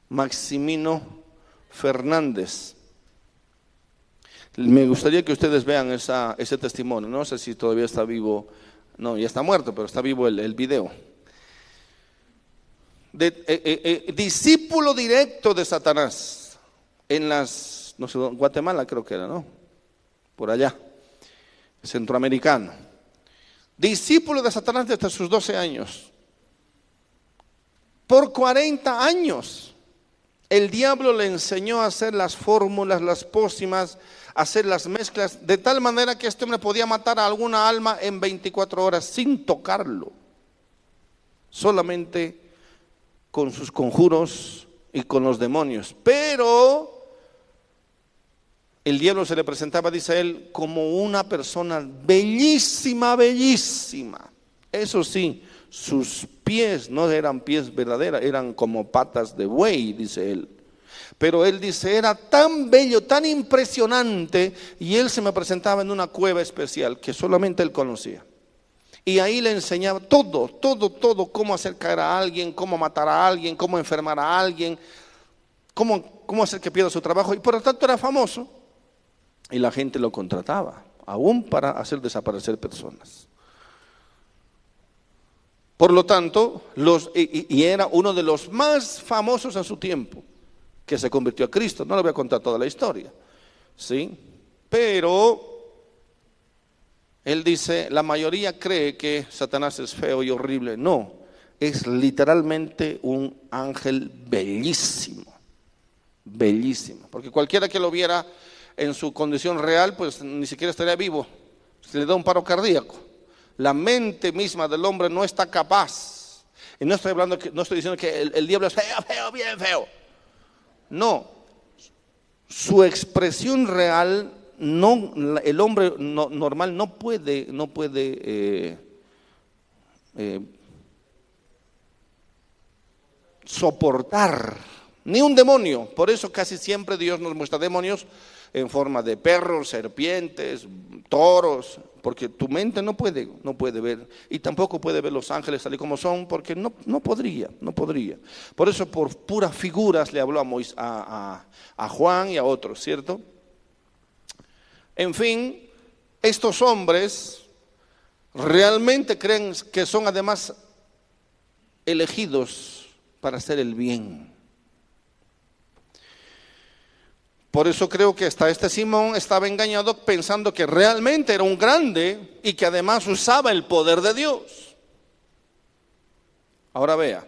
Maximino Fernández. Me gustaría que ustedes vean ese testimonio. No sé si todavía está vivo. No, ya está muerto, pero está vivo el, video. Eh, eh, eh, discípulo directo de Satanás en las, no sé, Guatemala creo que era, ¿no? Por allá, centroamericano discípulo de Satanás desde sus 12 años. Por 40 años el diablo le enseñó a hacer las fórmulas, las pócimas, a hacer las mezclas, de tal manera que este hombre podía matar a alguna alma en 24 horas sin tocarlo, solamente con sus conjuros y con los demonios. Pero el diablo se le presentaba, dice él, como una persona bellísima, bellísima. Eso sí, sus pies no eran pies verdaderos, eran como patas de buey, dice él. Pero él dice, era tan bello, tan impresionante, y él se me presentaba en una cueva especial que solamente él conocía. Y ahí le enseñaba todo, todo, todo, cómo hacer caer a alguien, cómo matar a alguien, cómo enfermar a alguien, cómo, cómo hacer que pierda su trabajo. Y por lo tanto era famoso y la gente lo contrataba, aún para hacer desaparecer personas. Por lo tanto, y, era uno de los más famosos en su tiempo, que se convirtió a Cristo. No le voy a contar toda la historia, ¿sí? Pero él dice, la mayoría cree que Satanás es feo y horrible. No, es literalmente un ángel bellísimo, bellísimo. Porque cualquiera que lo viera en su condición real, pues ni siquiera estaría vivo. Se le da un paro cardíaco. La mente misma del hombre no está capaz. Y no estoy hablando, no estoy diciendo que el, diablo es feo, feo, bien feo. No. Su expresión real, no, el hombre normal no puede, no puede eh, eh, soportar ni un demonio. Por eso casi siempre Dios nos muestra demonios en forma de perros, serpientes, toros, porque tu mente no puede, no puede ver, y tampoco puede ver los ángeles tal y como son, porque no, no podría, no podría. Por eso por puras figuras le habló a, a Juan y a otros, ¿cierto? En fin, estos hombres realmente creen que son además elegidos para hacer el bien. Por eso creo que hasta este Simón estaba engañado pensando que realmente era un grande y que además usaba el poder de Dios. Ahora vea.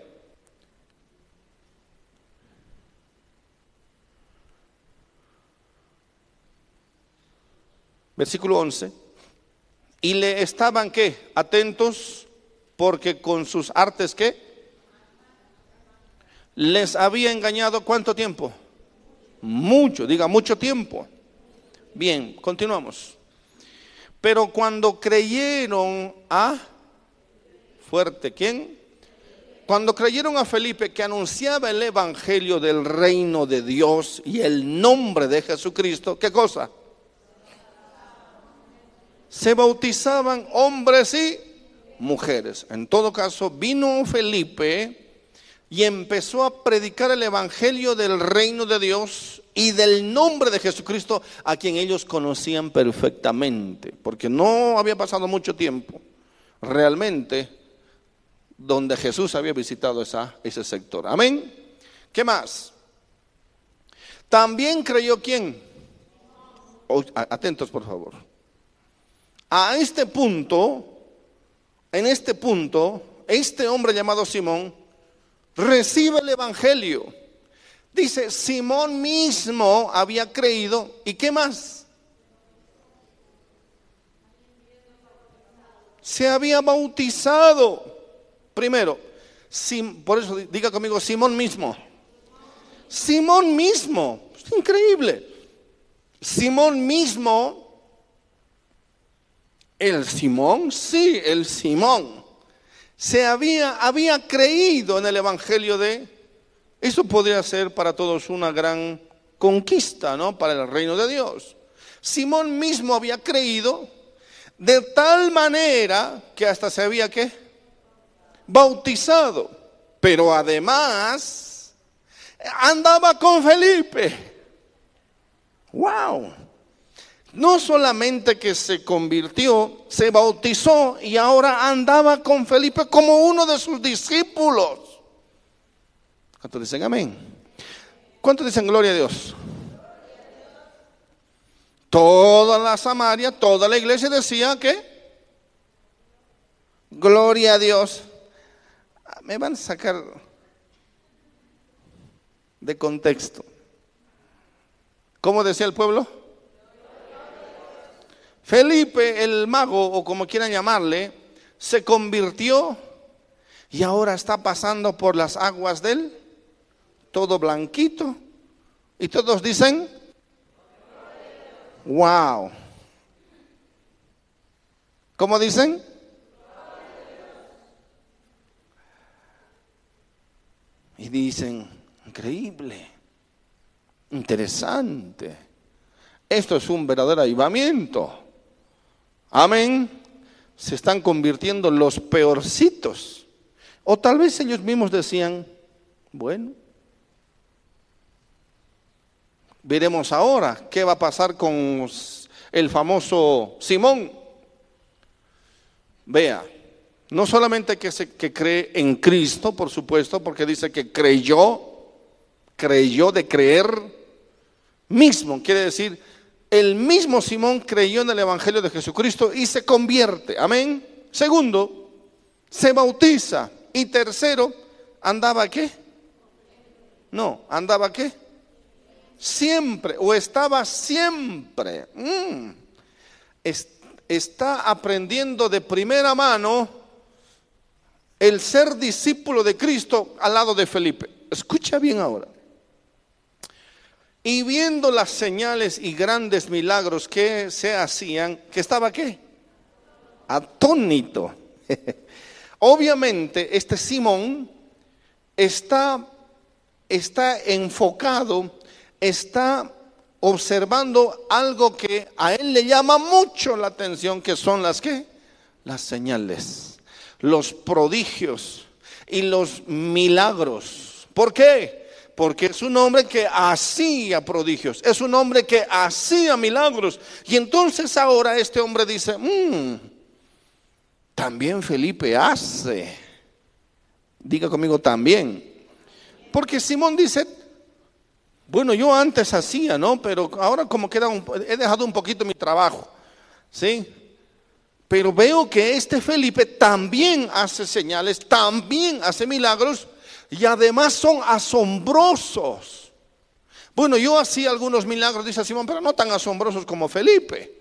Versículo 11. Y le estaban qué? Atentos porque con sus artes ¿qué? Les había engañado cuánto tiempo? Mucho, diga mucho tiempo. Bien, continuamos. Pero cuando creyeron a fuerte, ¿quién? Cuando creyeron a Felipe que anunciaba el evangelio del reino de Dios y el nombre de Jesucristo, ¿qué cosa? Se bautizaban hombres y mujeres. En todo caso, vino Felipe y empezó a predicar el evangelio del reino de Dios y del nombre de Jesucristo a quien ellos conocían perfectamente, porque no había pasado mucho tiempo realmente donde Jesús había visitado ese sector. Amén. ¿Qué más? También creyó quién. atentos por favor. A este punto, en este punto, este hombre llamado Simón recibe el Evangelio Dice, Simón mismo había creído. ¿Y qué más? Se había bautizado. Primero, por eso diga conmigo, Simón mismo. Simón mismo. Es increíble. Simón mismo. El Simón, sí, el Simón. Se había, había creído en el Evangelio de eso podría ser para todos una gran conquista, ¿no? Para el reino de Dios. Simón mismo había creído de tal manera que hasta se había que bautizado, pero además andaba con Felipe. Wow. No solamente que se convirtió, se bautizó y ahora andaba con Felipe como uno de sus discípulos. ¿Cuántos dicen amén? ¿Cuántos dicen gloria a Dios? Toda la Samaria, toda la iglesia decía que gloria a Dios. Me van a sacar de contexto. ¿Cómo decía el pueblo? Felipe el mago, o como quieran llamarle, se convirtió y ahora está pasando por las aguas del todo blanquito. Y todos dicen, wow. ¿Cómo dicen? Y dicen, increíble, interesante. Esto es un verdadero avivamiento. Amén. Se están convirtiendo los peorcitos. O tal vez ellos mismos decían, bueno, Veremos ahora qué va a pasar con el famoso Simón. Vea, no solamente que, se, que cree en Cristo, por supuesto, porque dice que creyó, creyó de creer mismo, quiere decir, el mismo Simón creyó en el Evangelio de Jesucristo y se convierte. Amén. Segundo, se bautiza. Y tercero, andaba qué? No, andaba qué? siempre o estaba siempre. Mm, está aprendiendo de primera mano el ser discípulo de Cristo al lado de Felipe. Escucha bien ahora. Y viendo las señales y grandes milagros que se hacían, que estaba qué? Atónito. (laughs) Obviamente este Simón está, está enfocado está observando algo que a él le llama mucho la atención, que son las que las señales, los prodigios y los milagros. ¿Por qué? Porque es un hombre que hacía prodigios, es un hombre que hacía milagros. Y entonces ahora este hombre dice, mm, también Felipe hace. Diga conmigo también. Porque Simón dice, bueno, yo antes hacía, ¿no? Pero ahora como que he dejado un poquito mi trabajo, ¿sí? Pero veo que este Felipe también hace señales, también hace milagros y además son asombrosos. Bueno, yo hacía algunos milagros, dice Simón, pero no tan asombrosos como Felipe,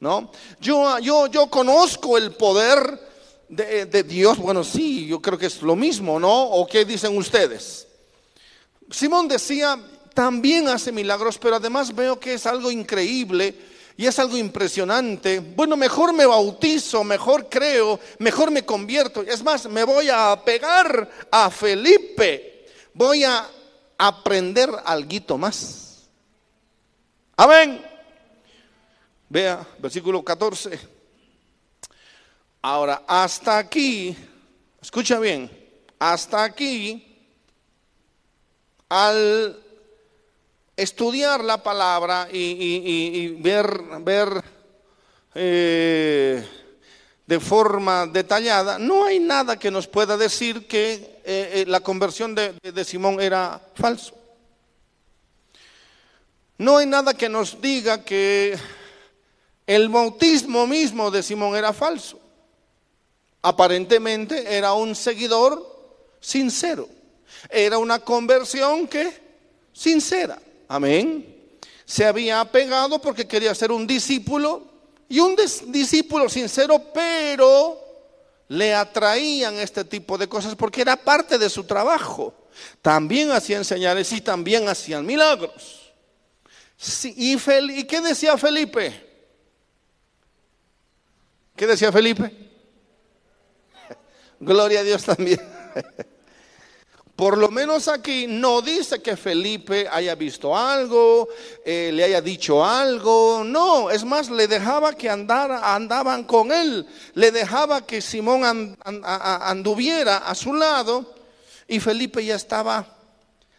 ¿no? Yo, yo, yo conozco el poder de, de Dios, bueno, sí, yo creo que es lo mismo, ¿no? ¿O qué dicen ustedes? Simón decía, también hace milagros, pero además veo que es algo increíble y es algo impresionante. Bueno, mejor me bautizo, mejor creo, mejor me convierto. Es más, me voy a pegar a Felipe. Voy a aprender algo más. Amén. Vea, versículo 14. Ahora, hasta aquí, escucha bien, hasta aquí, al estudiar la palabra y, ver, ver eh, de forma detallada, no hay nada que nos pueda decir que eh, eh, la conversión de, de Simón era falso. No hay nada que nos diga que el bautismo mismo de Simón era falso. Aparentemente era un seguidor sincero. Era una conversión que sincera. Amén. Se había apegado porque quería ser un discípulo y un discípulo sincero, pero le atraían este tipo de cosas porque era parte de su trabajo. También hacían señales y también hacían milagros. y, ¿Y qué decía Felipe? ¿Qué decía Felipe? (laughs) Gloria a Dios también. (laughs) Por lo menos aquí no dice que Felipe haya visto algo, eh, le haya dicho algo. No, es más, le dejaba que andara, andaban con él. Le dejaba que Simón anduviera a su lado. Y Felipe ya estaba,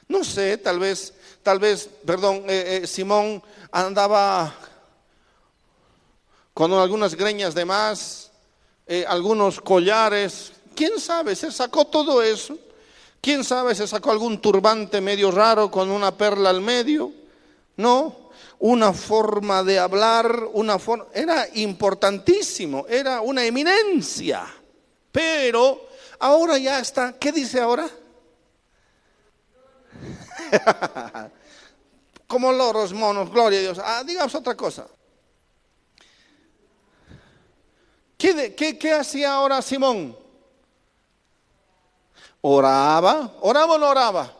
no sé, tal vez, tal vez, perdón, eh, eh, Simón andaba con algunas greñas de más, eh, algunos collares, quién sabe, se sacó todo eso, quién sabe, se sacó algún turbante medio raro con una perla al medio, no, una forma de hablar, una forma, era importantísimo, era una eminencia, pero ahora ya está, ¿qué dice ahora? (laughs) Como loros, monos, gloria a Dios. Ah, digamos otra cosa. ¿Qué, hacía ahora Simón? ¿Oraba? ¿Oraba o no oraba?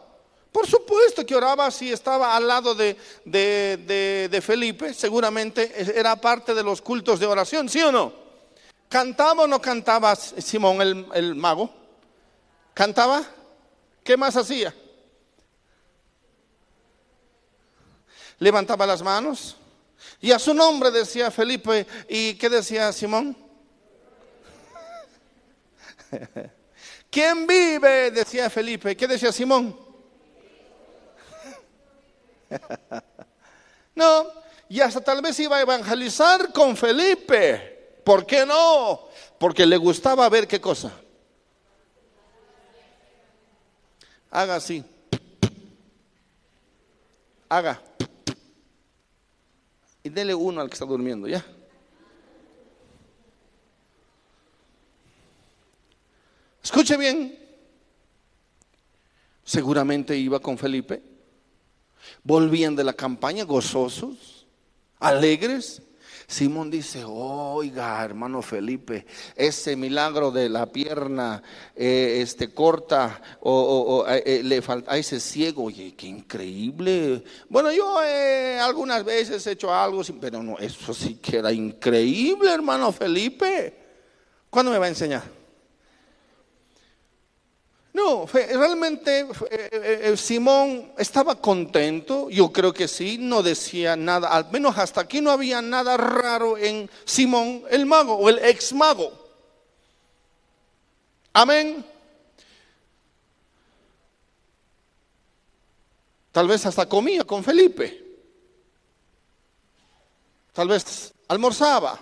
Por supuesto que oraba si estaba al lado de, de, Felipe, seguramente era parte de los cultos de oración, ¿sí o no? ¿Cantaba o no cantaba Simón el, el mago? ¿Cantaba? ¿Qué más hacía? Levantaba las manos y a su nombre decía Felipe, ¿y qué decía Simón? (laughs) ¿Quién vive? Decía Felipe. ¿Qué decía Simón? (laughs) No, y hasta tal vez iba a evangelizar con Felipe. ¿Por qué no? Porque le gustaba ver qué cosa. Haga así. Haga. Y dele uno al que está durmiendo, ¿ya? Escuche bien. Seguramente iba con Felipe. Volvían de la campaña gozosos, alegres. Simón dice, oiga, hermano Felipe, ese milagro de la pierna eh, este, corta o, eh, eh, le falta a ese ciego, oye, qué increíble. Bueno, yo algunas veces he hecho algo, pero no, eso sí que era increíble, hermano Felipe. ¿Cuándo me va a enseñar? No, realmente eh, eh, eh, Simón estaba contento, yo creo que sí, no decía nada, al menos hasta aquí no había nada raro en Simón el mago o el ex mago. Amén. Tal vez hasta comía con Felipe. Tal vez almorzaba.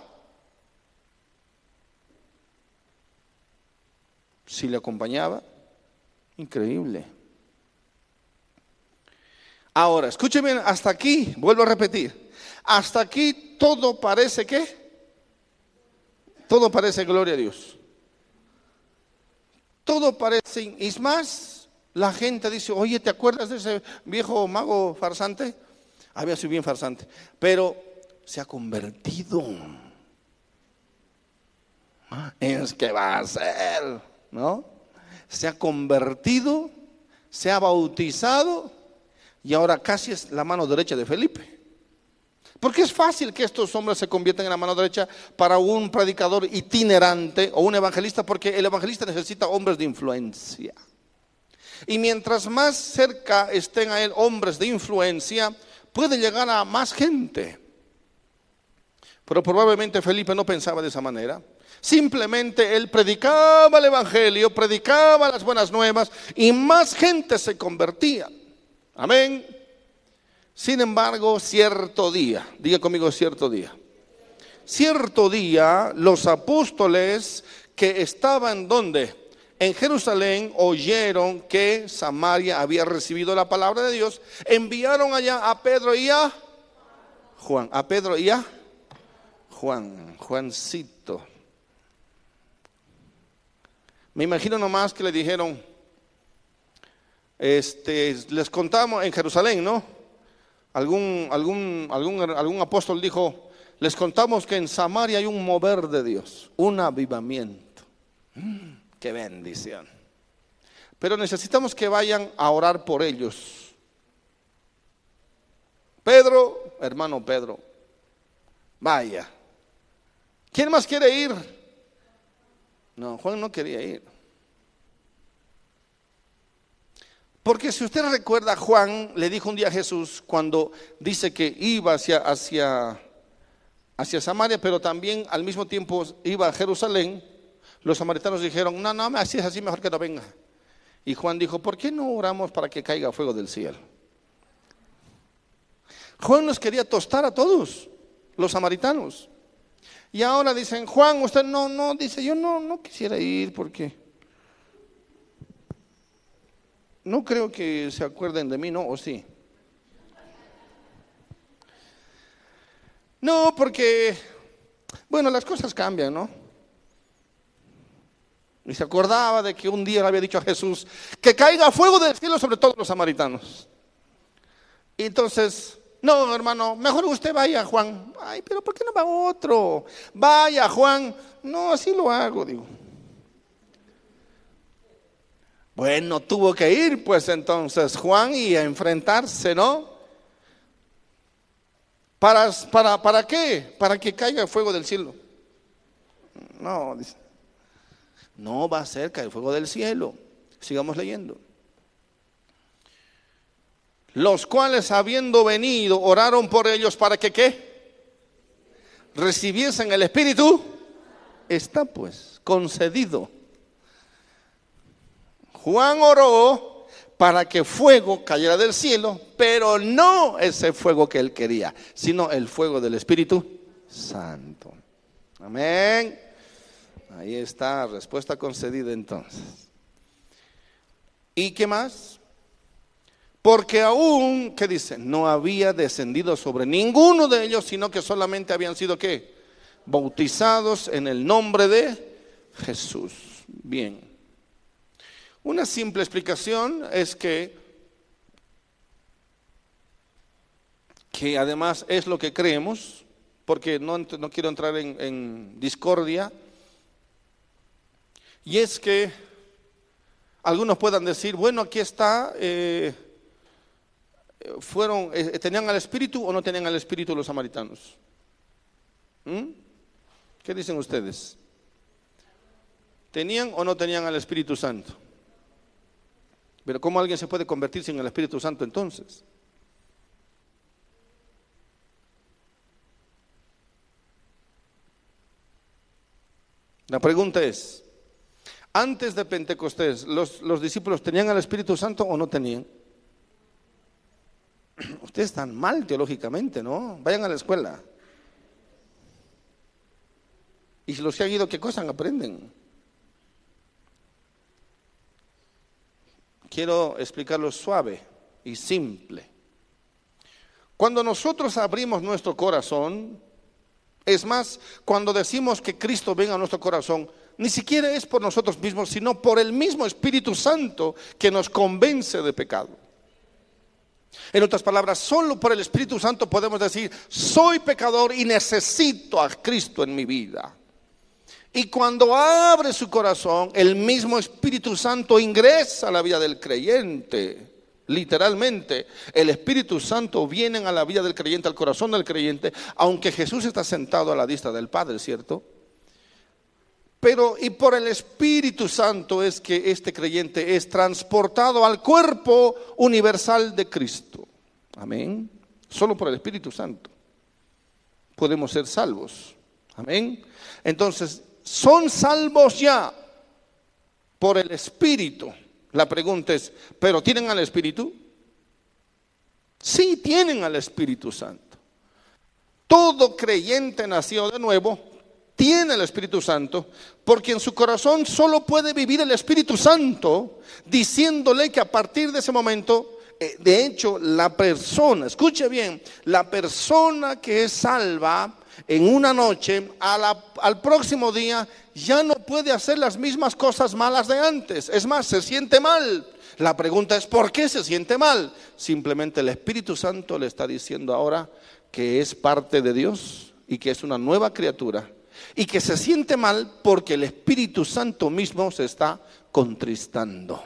Si le acompañaba. Increíble. Ahora, escúcheme hasta aquí, vuelvo a repetir. Hasta aquí todo parece que, todo parece gloria a Dios. Todo parece, y es más, la gente dice, oye, ¿te acuerdas de ese viejo mago farsante? Había sido bien farsante, pero se ha convertido. Es que va a ser, ¿no? Se ha convertido, se ha bautizado y ahora casi es la mano derecha de Felipe. Porque es fácil que estos hombres se conviertan en la mano derecha para un predicador itinerante o un evangelista, porque el evangelista necesita hombres de influencia. Y mientras más cerca estén a él hombres de influencia, puede llegar a más gente. Pero probablemente Felipe no pensaba de esa manera. Simplemente él predicaba el Evangelio, predicaba las buenas nuevas y más gente se convertía. Amén. Sin embargo, cierto día, diga conmigo cierto día, cierto día los apóstoles que estaban donde? En Jerusalén oyeron que Samaria había recibido la palabra de Dios, enviaron allá a Pedro y a Juan, a Pedro y a Juan, Juancito. Me imagino nomás que le dijeron, este, les contamos en Jerusalén, ¿no? algún, algún, algún, algún apóstol dijo, les contamos que en Samaria hay un mover de Dios, un avivamiento. Mm, qué bendición. Pero necesitamos que vayan a orar por ellos. Pedro, hermano Pedro, vaya. ¿Quién más quiere ir? No, Juan no quería ir. Porque si usted recuerda, Juan le dijo un día a Jesús cuando dice que iba hacia, hacia, hacia Samaria, pero también al mismo tiempo iba a Jerusalén, los samaritanos dijeron, no, no, así es así, mejor que no venga. Y Juan dijo, ¿por qué no oramos para que caiga fuego del cielo? Juan nos quería tostar a todos, los samaritanos. Y ahora dicen, Juan, usted no, no, dice, yo no, no quisiera ir porque no creo que se acuerden de mí, ¿no? ¿O sí? No, porque, bueno, las cosas cambian, ¿no? Y se acordaba de que un día le había dicho a Jesús que caiga fuego del cielo sobre todos los samaritanos. Y entonces, no, hermano, mejor usted vaya, Juan. Ay, pero ¿por qué no va otro? Vaya, Juan. No, así lo hago, digo. Bueno, tuvo que ir pues entonces Juan y a enfrentarse, ¿no? ¿Para, para, ¿Para qué? Para que caiga el fuego del cielo. No, dice. No va a ser caer el fuego del cielo. Sigamos leyendo. Los cuales habiendo venido oraron por ellos para que qué? Recibiesen el Espíritu. Está pues concedido. Juan oró para que fuego cayera del cielo, pero no ese fuego que él quería, sino el fuego del Espíritu Santo. Amén. Ahí está, respuesta concedida entonces. ¿Y qué más? Porque aún, ¿qué dice? No había descendido sobre ninguno de ellos, sino que solamente habían sido qué? Bautizados en el nombre de Jesús. Bien. Una simple explicación es que, que además es lo que creemos, porque no, quiero entrar en, discordia, y es que algunos puedan decir, bueno, aquí está, eh, fueron, eh, ¿tenían al Espíritu o no tenían al Espíritu los samaritanos? ¿Mm? ¿Qué dicen ustedes? ¿Tenían o no tenían al Espíritu Santo? Pero ¿cómo alguien se puede convertir sin el Espíritu Santo entonces? La pregunta es, antes de Pentecostés, ¿los, ¿los, discípulos tenían al Espíritu Santo o no tenían? (clears throat) Ustedes están mal teológicamente, ¿no? Vayan a la escuela. Y si los que han ido, ¿qué cosa aprenden? quiero explicarlo suave y simple. Cuando nosotros abrimos nuestro corazón, es más, cuando decimos que Cristo venga a nuestro corazón, ni siquiera es por nosotros mismos, sino por el mismo Espíritu Santo que nos convence de pecado. En otras palabras, solo por el Espíritu Santo podemos decir, soy pecador y necesito a Cristo en mi vida. Y cuando abre su corazón, el mismo Espíritu Santo ingresa a la vida del creyente. Literalmente, el Espíritu Santo viene a la vida del creyente, al corazón del creyente, aunque Jesús está sentado a la vista del Padre, ¿cierto? Pero y por el Espíritu Santo es que este creyente es transportado al cuerpo universal de Cristo. Amén. Solo por el Espíritu Santo podemos ser salvos. Amén. Entonces, son salvos ya por el Espíritu. La pregunta es, ¿pero tienen al Espíritu? Sí, tienen al Espíritu Santo. Todo creyente nacido de nuevo tiene el Espíritu Santo, porque en su corazón solo puede vivir el Espíritu Santo, diciéndole que a partir de ese momento, eh, de hecho, la persona, escuche bien, la persona que es salva en una noche, al próximo día ya no puede hacer las mismas cosas malas de antes. Es más, se siente mal. La pregunta es, ¿por qué se siente mal? Simplemente el Espíritu Santo le está diciendo ahora que es parte de Dios y que es una nueva criatura y que se siente mal porque el Espíritu Santo mismo se está contristando.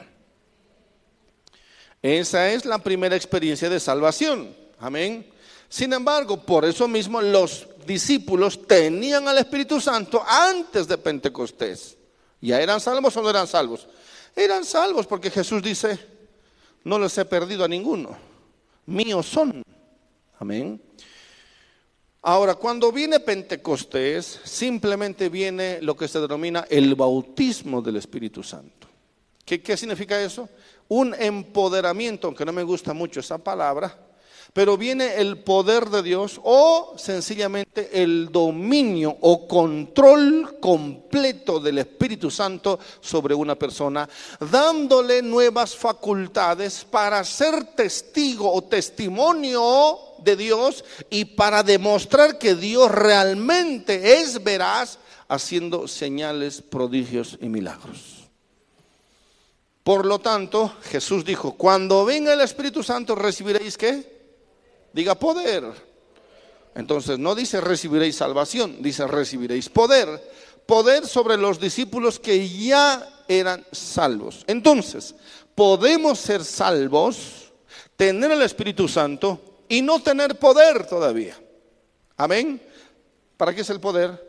Esa es la primera experiencia de salvación. Amén. Sin embargo, por eso mismo los discípulos tenían al Espíritu Santo antes de Pentecostés. ¿Ya eran salvos o no eran salvos? Eran salvos porque Jesús dice, no les he perdido a ninguno. Míos son. Amén. Ahora, cuando viene Pentecostés, simplemente viene lo que se denomina el bautismo del Espíritu Santo. ¿Qué, ¿Qué, significa eso? Un empoderamiento, aunque no me gusta mucho esa palabra, pero viene el poder de Dios o sencillamente el dominio o control completo del Espíritu Santo sobre una persona, dándole nuevas facultades para ser testigo o testimonio de Dios y para demostrar que Dios realmente es veraz, haciendo señales, prodigios y milagros. Por lo tanto, Jesús dijo, cuando venga el Espíritu Santo recibiréis qué? Diga poder. Entonces no dice recibiréis salvación, dice recibiréis poder. Poder sobre los discípulos que ya eran salvos. Entonces, podemos ser salvos, tener el Espíritu Santo y no tener poder todavía. Amén. ¿Para qué es el poder?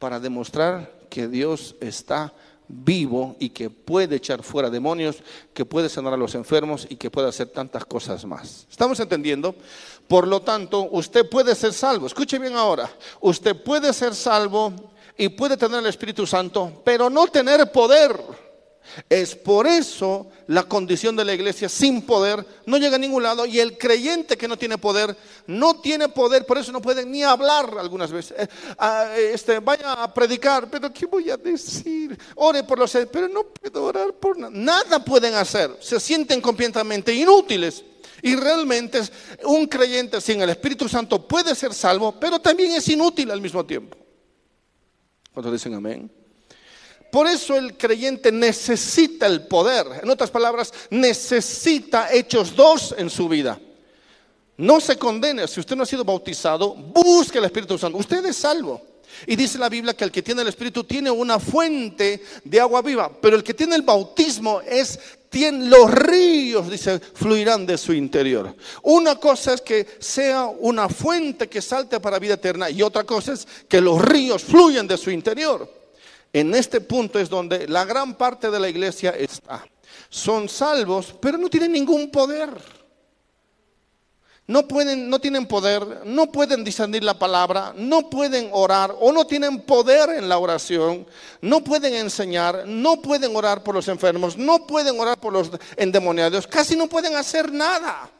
Para demostrar que Dios está vivo y que puede echar fuera demonios, que puede sanar a los enfermos y que puede hacer tantas cosas más. ¿Estamos entendiendo? Por lo tanto, usted puede ser salvo. Escuche bien ahora. Usted puede ser salvo y puede tener el Espíritu Santo, pero no tener poder. Es por eso la condición de la iglesia sin poder no llega a ningún lado y el creyente que no tiene poder no tiene poder, por eso no puede ni hablar algunas veces. Eh, ah, este, vaya a predicar, pero ¿qué voy a decir? Ore por los pero no puedo orar por nada. Nada pueden hacer, se sienten completamente inútiles. Y realmente un creyente sin el Espíritu Santo puede ser salvo, pero también es inútil al mismo tiempo. ¿Cuántos dicen amén? Por eso el creyente necesita el poder. En otras palabras, necesita Hechos dos en su vida. No se condene. Si usted no ha sido bautizado, busque el Espíritu Santo. Usted es salvo. Y dice la Biblia que el que tiene el Espíritu tiene una fuente de agua viva. Pero el que tiene el bautismo es, tiene, los ríos, dice, fluirán de su interior. Una cosa es que sea una fuente que salte para vida eterna. Y otra cosa es que los ríos fluyan de su interior. En este punto es donde la gran parte de la iglesia está. Son salvos, pero no tienen ningún poder. No pueden, no tienen poder, no pueden discernir la palabra, no pueden orar o no tienen poder en la oración, no pueden enseñar, no pueden orar por los enfermos, no pueden orar por los endemoniados, casi no pueden hacer nada.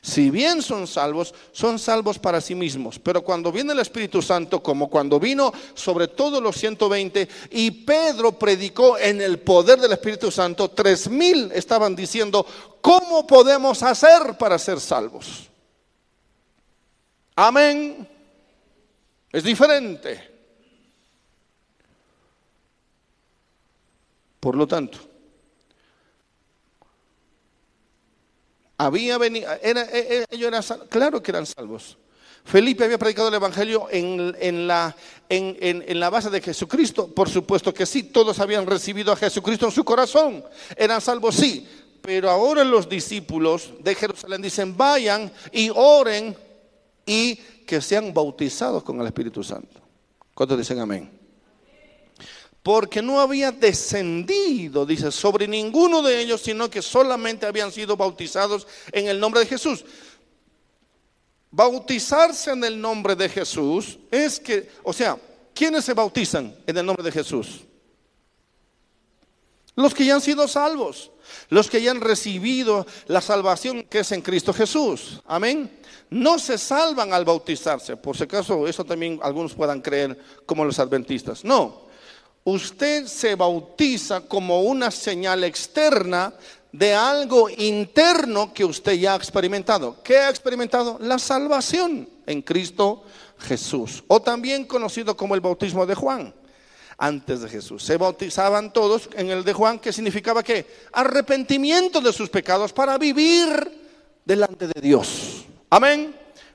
Si bien son salvos, son salvos para sí mismos. Pero cuando viene el Espíritu Santo, como cuando vino sobre todos los 120, y Pedro predicó en el poder del Espíritu Santo, tres mil estaban diciendo, ¿cómo podemos hacer para ser salvos? Amén. Es diferente. Por lo tanto, Había venido, e, e, ellos eran, claro que eran salvos. Felipe había predicado el Evangelio en, en la, en- en la base de Jesucristo. Por supuesto que sí, todos habían recibido a Jesucristo en su corazón. Eran salvos, sí. Pero ahora los discípulos de Jerusalén dicen, vayan y oren y que sean bautizados con el Espíritu Santo. ¿Cuántos dicen amén? Porque no había descendido, dice, sobre ninguno de ellos, sino que solamente habían sido bautizados en el nombre de Jesús. Bautizarse en el nombre de Jesús es que, o sea, ¿quiénes se bautizan en el nombre de Jesús? Los que ya han sido salvos, los que ya han recibido la salvación que es en Cristo Jesús. Amén. No se salvan al bautizarse, por si acaso eso también algunos puedan creer como los adventistas. No, usted se bautiza como una señal externa de algo interno que usted ya ha experimentado. ¿Qué ha experimentado? La salvación en Cristo Jesús, o también conocido como el bautismo de Juan antes de Jesús. Se bautizaban todos en el de Juan, que significaba que arrepentimiento de sus pecados para vivir delante de Dios. Amén.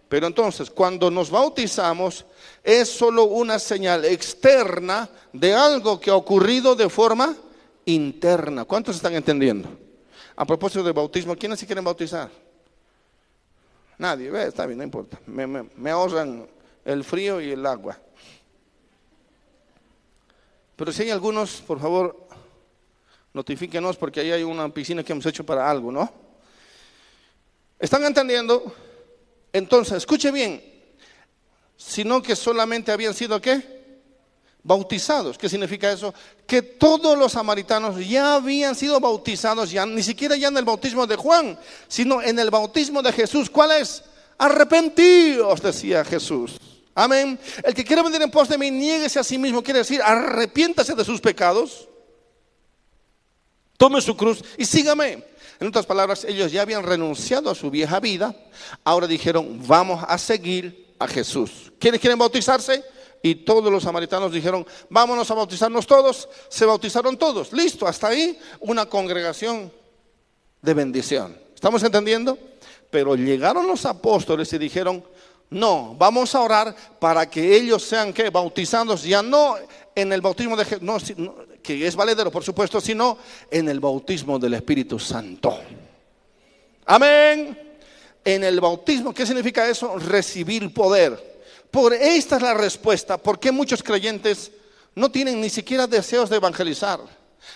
Pero entonces, cuando nos bautizamos, es solo una señal externa de algo que ha ocurrido de forma interna. ¿Cuántos están entendiendo? A propósito de bautismo, ¿quiénes se quieren bautizar? Nadie, está bien, no importa. Me, me- me ahorran el frío y el agua. Pero si hay algunos, por favor, notifíquenos porque ahí hay una piscina que hemos hecho para algo, ¿no? ¿Están entendiendo? Entonces, escuche bien, sino que solamente habían sido qué? Bautizados. ¿Qué significa eso? Que todos los samaritanos ya habían sido bautizados, ya ni siquiera ya en el bautismo de Juan, sino en el bautismo de Jesús. ¿Cuál es? Arrepentíos, decía Jesús. Amén. El que quiera venir en pos de mí, niéguese a sí mismo, quiere decir, arrepiéntase de sus pecados, tome su cruz y sígame. En otras palabras, ellos ya habían renunciado a su vieja vida, ahora dijeron, vamos a seguir a Jesús. ¿Quiénes quieren bautizarse? Y todos los samaritanos dijeron, vámonos a bautizarnos todos. Se bautizaron todos. Listo, hasta ahí una congregación de bendición. ¿Estamos entendiendo? Pero llegaron los apóstoles y dijeron, no, vamos a orar para que ellos sean que bautizados ya no en el bautismo de no, que es valedero por supuesto, sino en el bautismo del Espíritu Santo. Amén. En el bautismo, ¿qué significa eso? Recibir poder. Por esta es la respuesta, ¿por qué muchos creyentes no tienen ni siquiera deseos de evangelizar?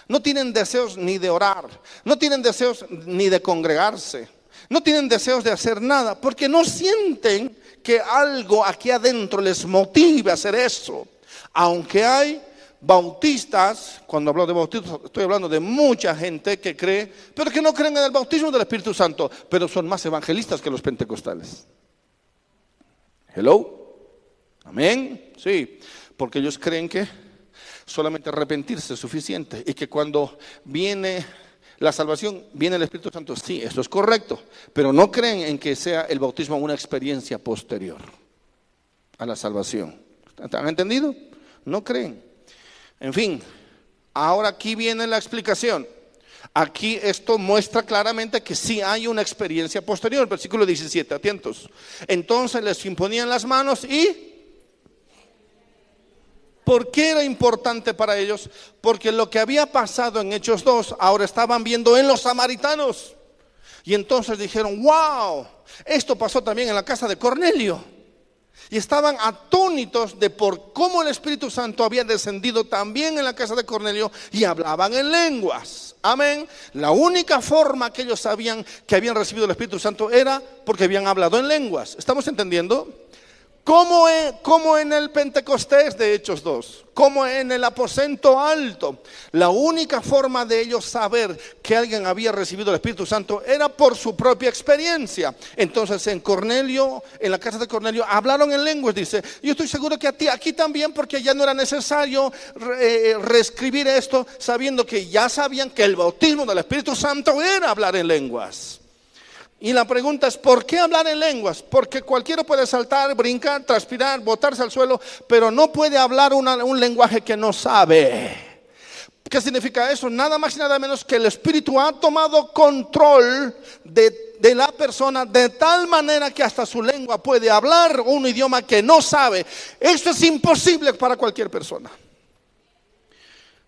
No tienen deseos ni de orar, no tienen deseos ni de congregarse, no tienen deseos de hacer nada, porque no sienten que algo aquí adentro les motive a hacer eso. Aunque hay bautistas, cuando hablo de bautistas estoy hablando de mucha gente que cree, pero que no creen en el bautismo del Espíritu Santo, pero son más evangelistas que los pentecostales. Hello. Amén. Sí, porque ellos creen que solamente arrepentirse es suficiente y que cuando viene la salvación, viene el Espíritu Santo. Sí, eso es correcto, pero no creen en que sea el bautismo una experiencia posterior a la salvación. ¿Han entendido? No creen. En fin, ahora aquí viene la explicación. Aquí esto muestra claramente que sí hay una experiencia posterior. Versículo 17, atentos. Entonces les imponían las manos y... ¿Por qué era importante para ellos? Porque lo que había pasado en Hechos 2 ahora estaban viendo en los samaritanos. Y entonces dijeron, wow, esto pasó también en la casa de Cornelio. Y estaban atónitos de por cómo el Espíritu Santo había descendido también en la casa de Cornelio y hablaban en lenguas. Amén. La única forma que ellos sabían que habían recibido el Espíritu Santo era porque habían hablado en lenguas. ¿Estamos entendiendo? Como en, como en el Pentecostés de Hechos 2, como en el aposento alto. La única forma de ellos saber que alguien había recibido el Espíritu Santo era por su propia experiencia. Entonces en Cornelio, en la casa de Cornelio, hablaron en lenguas, dice. Yo estoy seguro que a ti, aquí también, porque ya no era necesario re- eh, reescribir esto, sabiendo que ya sabían que el bautismo del Espíritu Santo era hablar en lenguas. Y la pregunta es, ¿por qué hablar en lenguas? Porque cualquiera puede saltar, brincar, transpirar, botarse al suelo, pero no puede hablar una- un lenguaje que no sabe. ¿Qué significa eso? Nada más y nada menos que el Espíritu ha tomado control de de la persona de tal manera que hasta su lengua puede hablar un idioma que no sabe. Esto es imposible para cualquier persona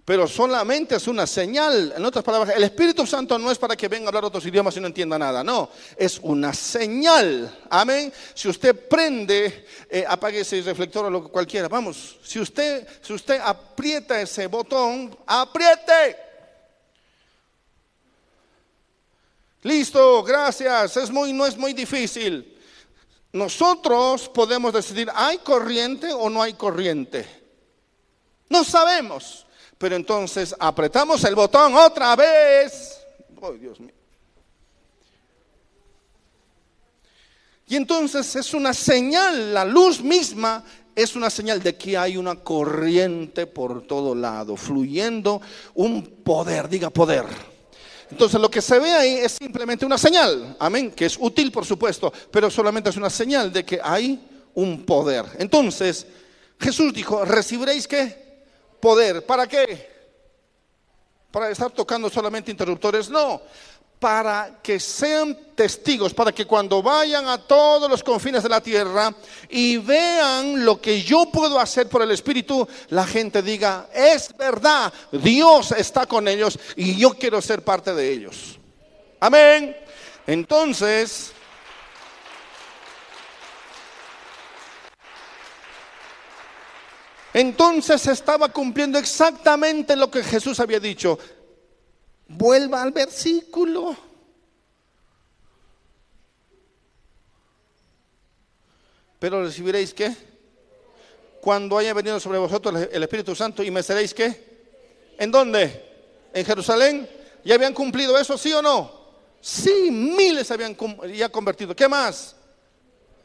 pero solamente es una señal. En otras palabras, el Espíritu Santo no es para que venga a hablar otros idiomas y no entienda nada, no, es una señal. Amén. Si usted prende, eh, apague ese reflector o lo que cualquiera, vamos, si usted, si usted aprieta ese botón, apriete. Listo, gracias. Es muy, no es muy difícil. Nosotros podemos decidir, ¿hay corriente o no hay corriente? No sabemos. Pero entonces apretamos el botón otra vez. Oh, Dios mío. Y entonces es una señal, la luz misma es una señal de que hay una corriente por todo lado, fluyendo un poder, diga poder. Entonces lo que se ve ahí es simplemente una señal, amén, que es útil por supuesto, pero solamente es una señal de que hay un poder. Entonces Jesús dijo, recibiréis qué? Poder. ¿Para qué? ¿Para estar tocando solamente interruptores? No, para que sean testigos, para que cuando vayan a todos los confines de la tierra y vean lo que yo puedo hacer por el Espíritu, la gente diga, es verdad, Dios está con ellos y yo quiero ser parte de ellos. Amén. Entonces, Entonces estaba cumpliendo exactamente lo que Jesús había dicho. Vuelva al versículo. Pero recibiréis qué? Cuando haya venido sobre vosotros el Espíritu Santo y me seréis qué? ¿En dónde? ¿En Jerusalén? ¿Ya habían cumplido eso, sí o no? Sí, miles habían ya convertido. ¿Qué más?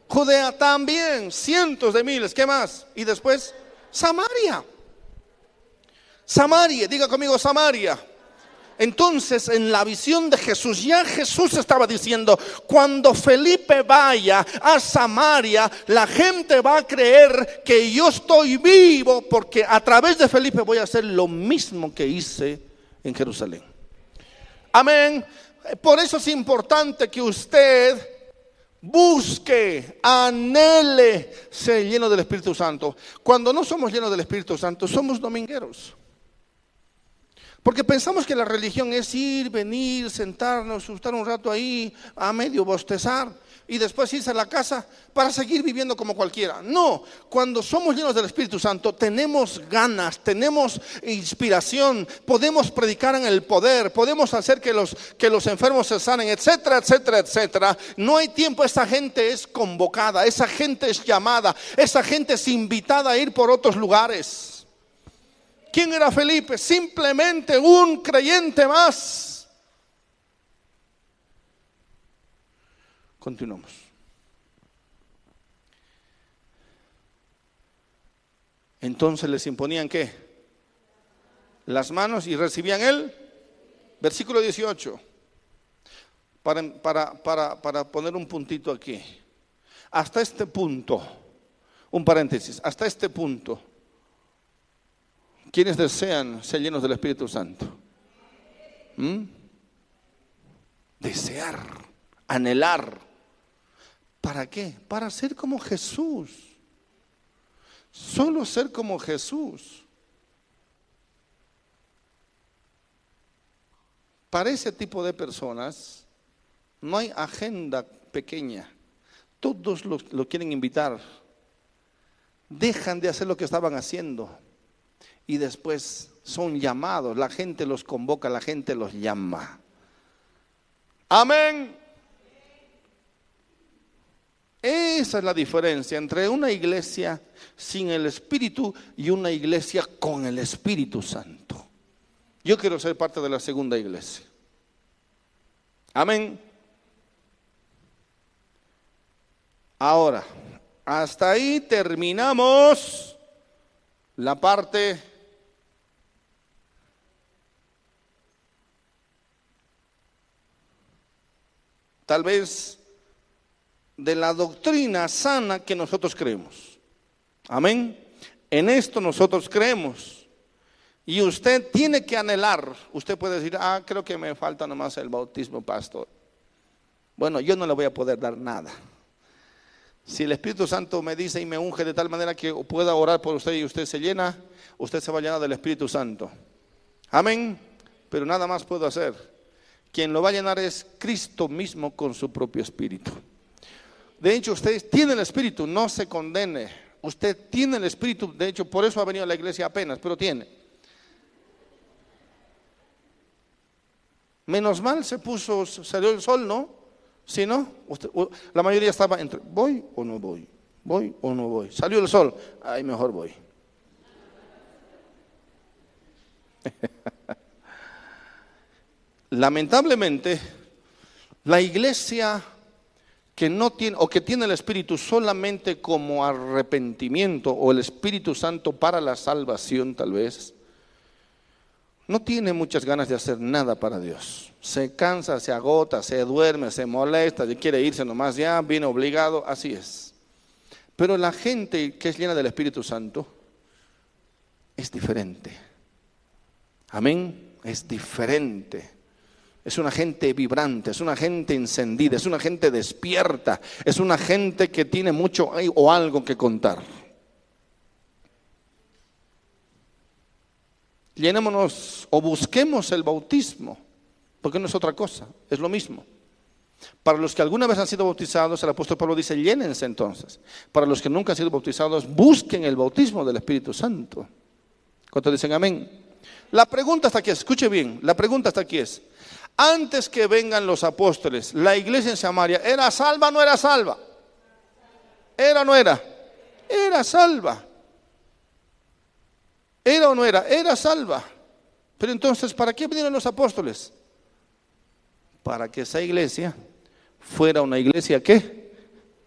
Judea también, cientos de miles. ¿Qué más? Y después Samaria. Samaria, diga conmigo Samaria. Entonces, en la visión de Jesús, ya Jesús estaba diciendo, cuando Felipe vaya a Samaria, la gente va a creer que yo estoy vivo porque a través de Felipe voy a hacer lo mismo que hice en Jerusalén. Amén. Por eso es importante que usted busque, anhele ser lleno del Espíritu Santo. Cuando no somos llenos del Espíritu Santo, somos domingueros. Porque pensamos que la religión es ir, venir, sentarnos, estar un rato ahí, a medio bostezar y después irse a la casa para seguir viviendo como cualquiera. No, cuando somos llenos del Espíritu Santo tenemos ganas, tenemos inspiración, podemos predicar en el poder, podemos hacer que los, que los enfermos se sanen, etcétera, etcétera, etcétera. No hay tiempo, esa gente es convocada, esa gente es llamada, esa gente es invitada a ir por otros lugares. ¿Quién era Felipe? Simplemente un creyente más. Continuamos. Entonces les imponían qué? Las manos y recibían él. Versículo 18. Para, para, para, para poner un puntito aquí. Hasta este punto, un paréntesis, hasta este punto ¿Quiénes desean ser llenos del Espíritu Santo? Desear, anhelar. ¿Para qué? Para ser como Jesús. Solo ser como Jesús. Para ese tipo de personas no hay agenda pequeña. Todos lo, lo quieren invitar. Dejan de hacer lo que estaban haciendo y después son llamados, la gente los convoca, la gente los llama. Amén. Esa es la diferencia entre una iglesia sin el Espíritu y una iglesia con el Espíritu Santo. Yo quiero ser parte de la segunda iglesia. Amén. Ahora, hasta ahí terminamos la parte tal vez de la doctrina sana que nosotros creemos. Amén. En esto nosotros creemos. Y usted tiene que anhelar. Usted puede decir, ah, creo que me falta nomás el bautismo, pastor. Bueno, yo no le voy a poder dar nada. Si el Espíritu Santo me dice y me unge de tal manera que pueda orar por usted y usted se llena, usted se va a llenar del Espíritu Santo. Amén. Pero nada más puedo hacer. Quien lo va a llenar es Cristo mismo con su propio Espíritu. De hecho, usted tiene el Espíritu, no se condene. Usted tiene el Espíritu, de hecho, por eso ha venido a la iglesia apenas, pero tiene. Menos mal se puso, salió el sol, ¿no? Si no, la mayoría estaba entre, ¿voy o no voy? ¿Voy o no voy? Salió el sol, ay, mejor voy. (laughs) Lamentablemente, la iglesia que no tiene o que tiene el Espíritu solamente como arrepentimiento o el Espíritu Santo para la salvación tal vez, no tiene muchas ganas de hacer nada para Dios. Se cansa, se agota, se duerme, se molesta, quiere irse nomás ya, viene obligado, así es. Pero la gente que es llena del Espíritu Santo es diferente. Amén, es diferente. Es una gente vibrante, es una gente encendida, es una gente despierta, es una gente que tiene mucho o algo que contar. Llenémonos o busquemos el bautismo, porque no es otra cosa, es lo mismo. Para los que alguna vez han sido bautizados, el apóstol Pablo dice, llénense entonces. Para los que nunca han sido bautizados, busquen el bautismo del Espíritu Santo. ¿Cuántos dicen amén? La pregunta hasta aquí es, escuche bien, la pregunta hasta aquí es, antes que vengan los apóstoles, la iglesia en Samaria, ¿era salva o no era salva? ¿Era o no era? Era salva. ¿Era o no era? Era salva. Pero entonces, ¿para qué vinieron los apóstoles? Para que esa iglesia fuera una iglesia ¿qué?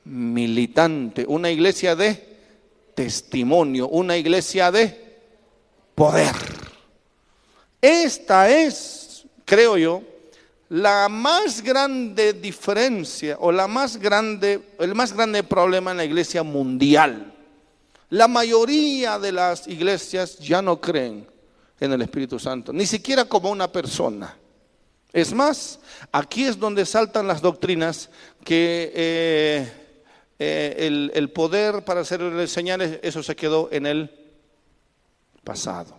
Militante, una iglesia de testimonio, una iglesia de poder. Esta es, creo yo, la más grande diferencia o la más grande, el más grande problema en la iglesia mundial. La mayoría de las iglesias ya no creen en el Espíritu Santo, ni siquiera como una persona. Es más, aquí es donde saltan las doctrinas que eh, eh, el, el, poder para hacer señales, eso se quedó en el pasado.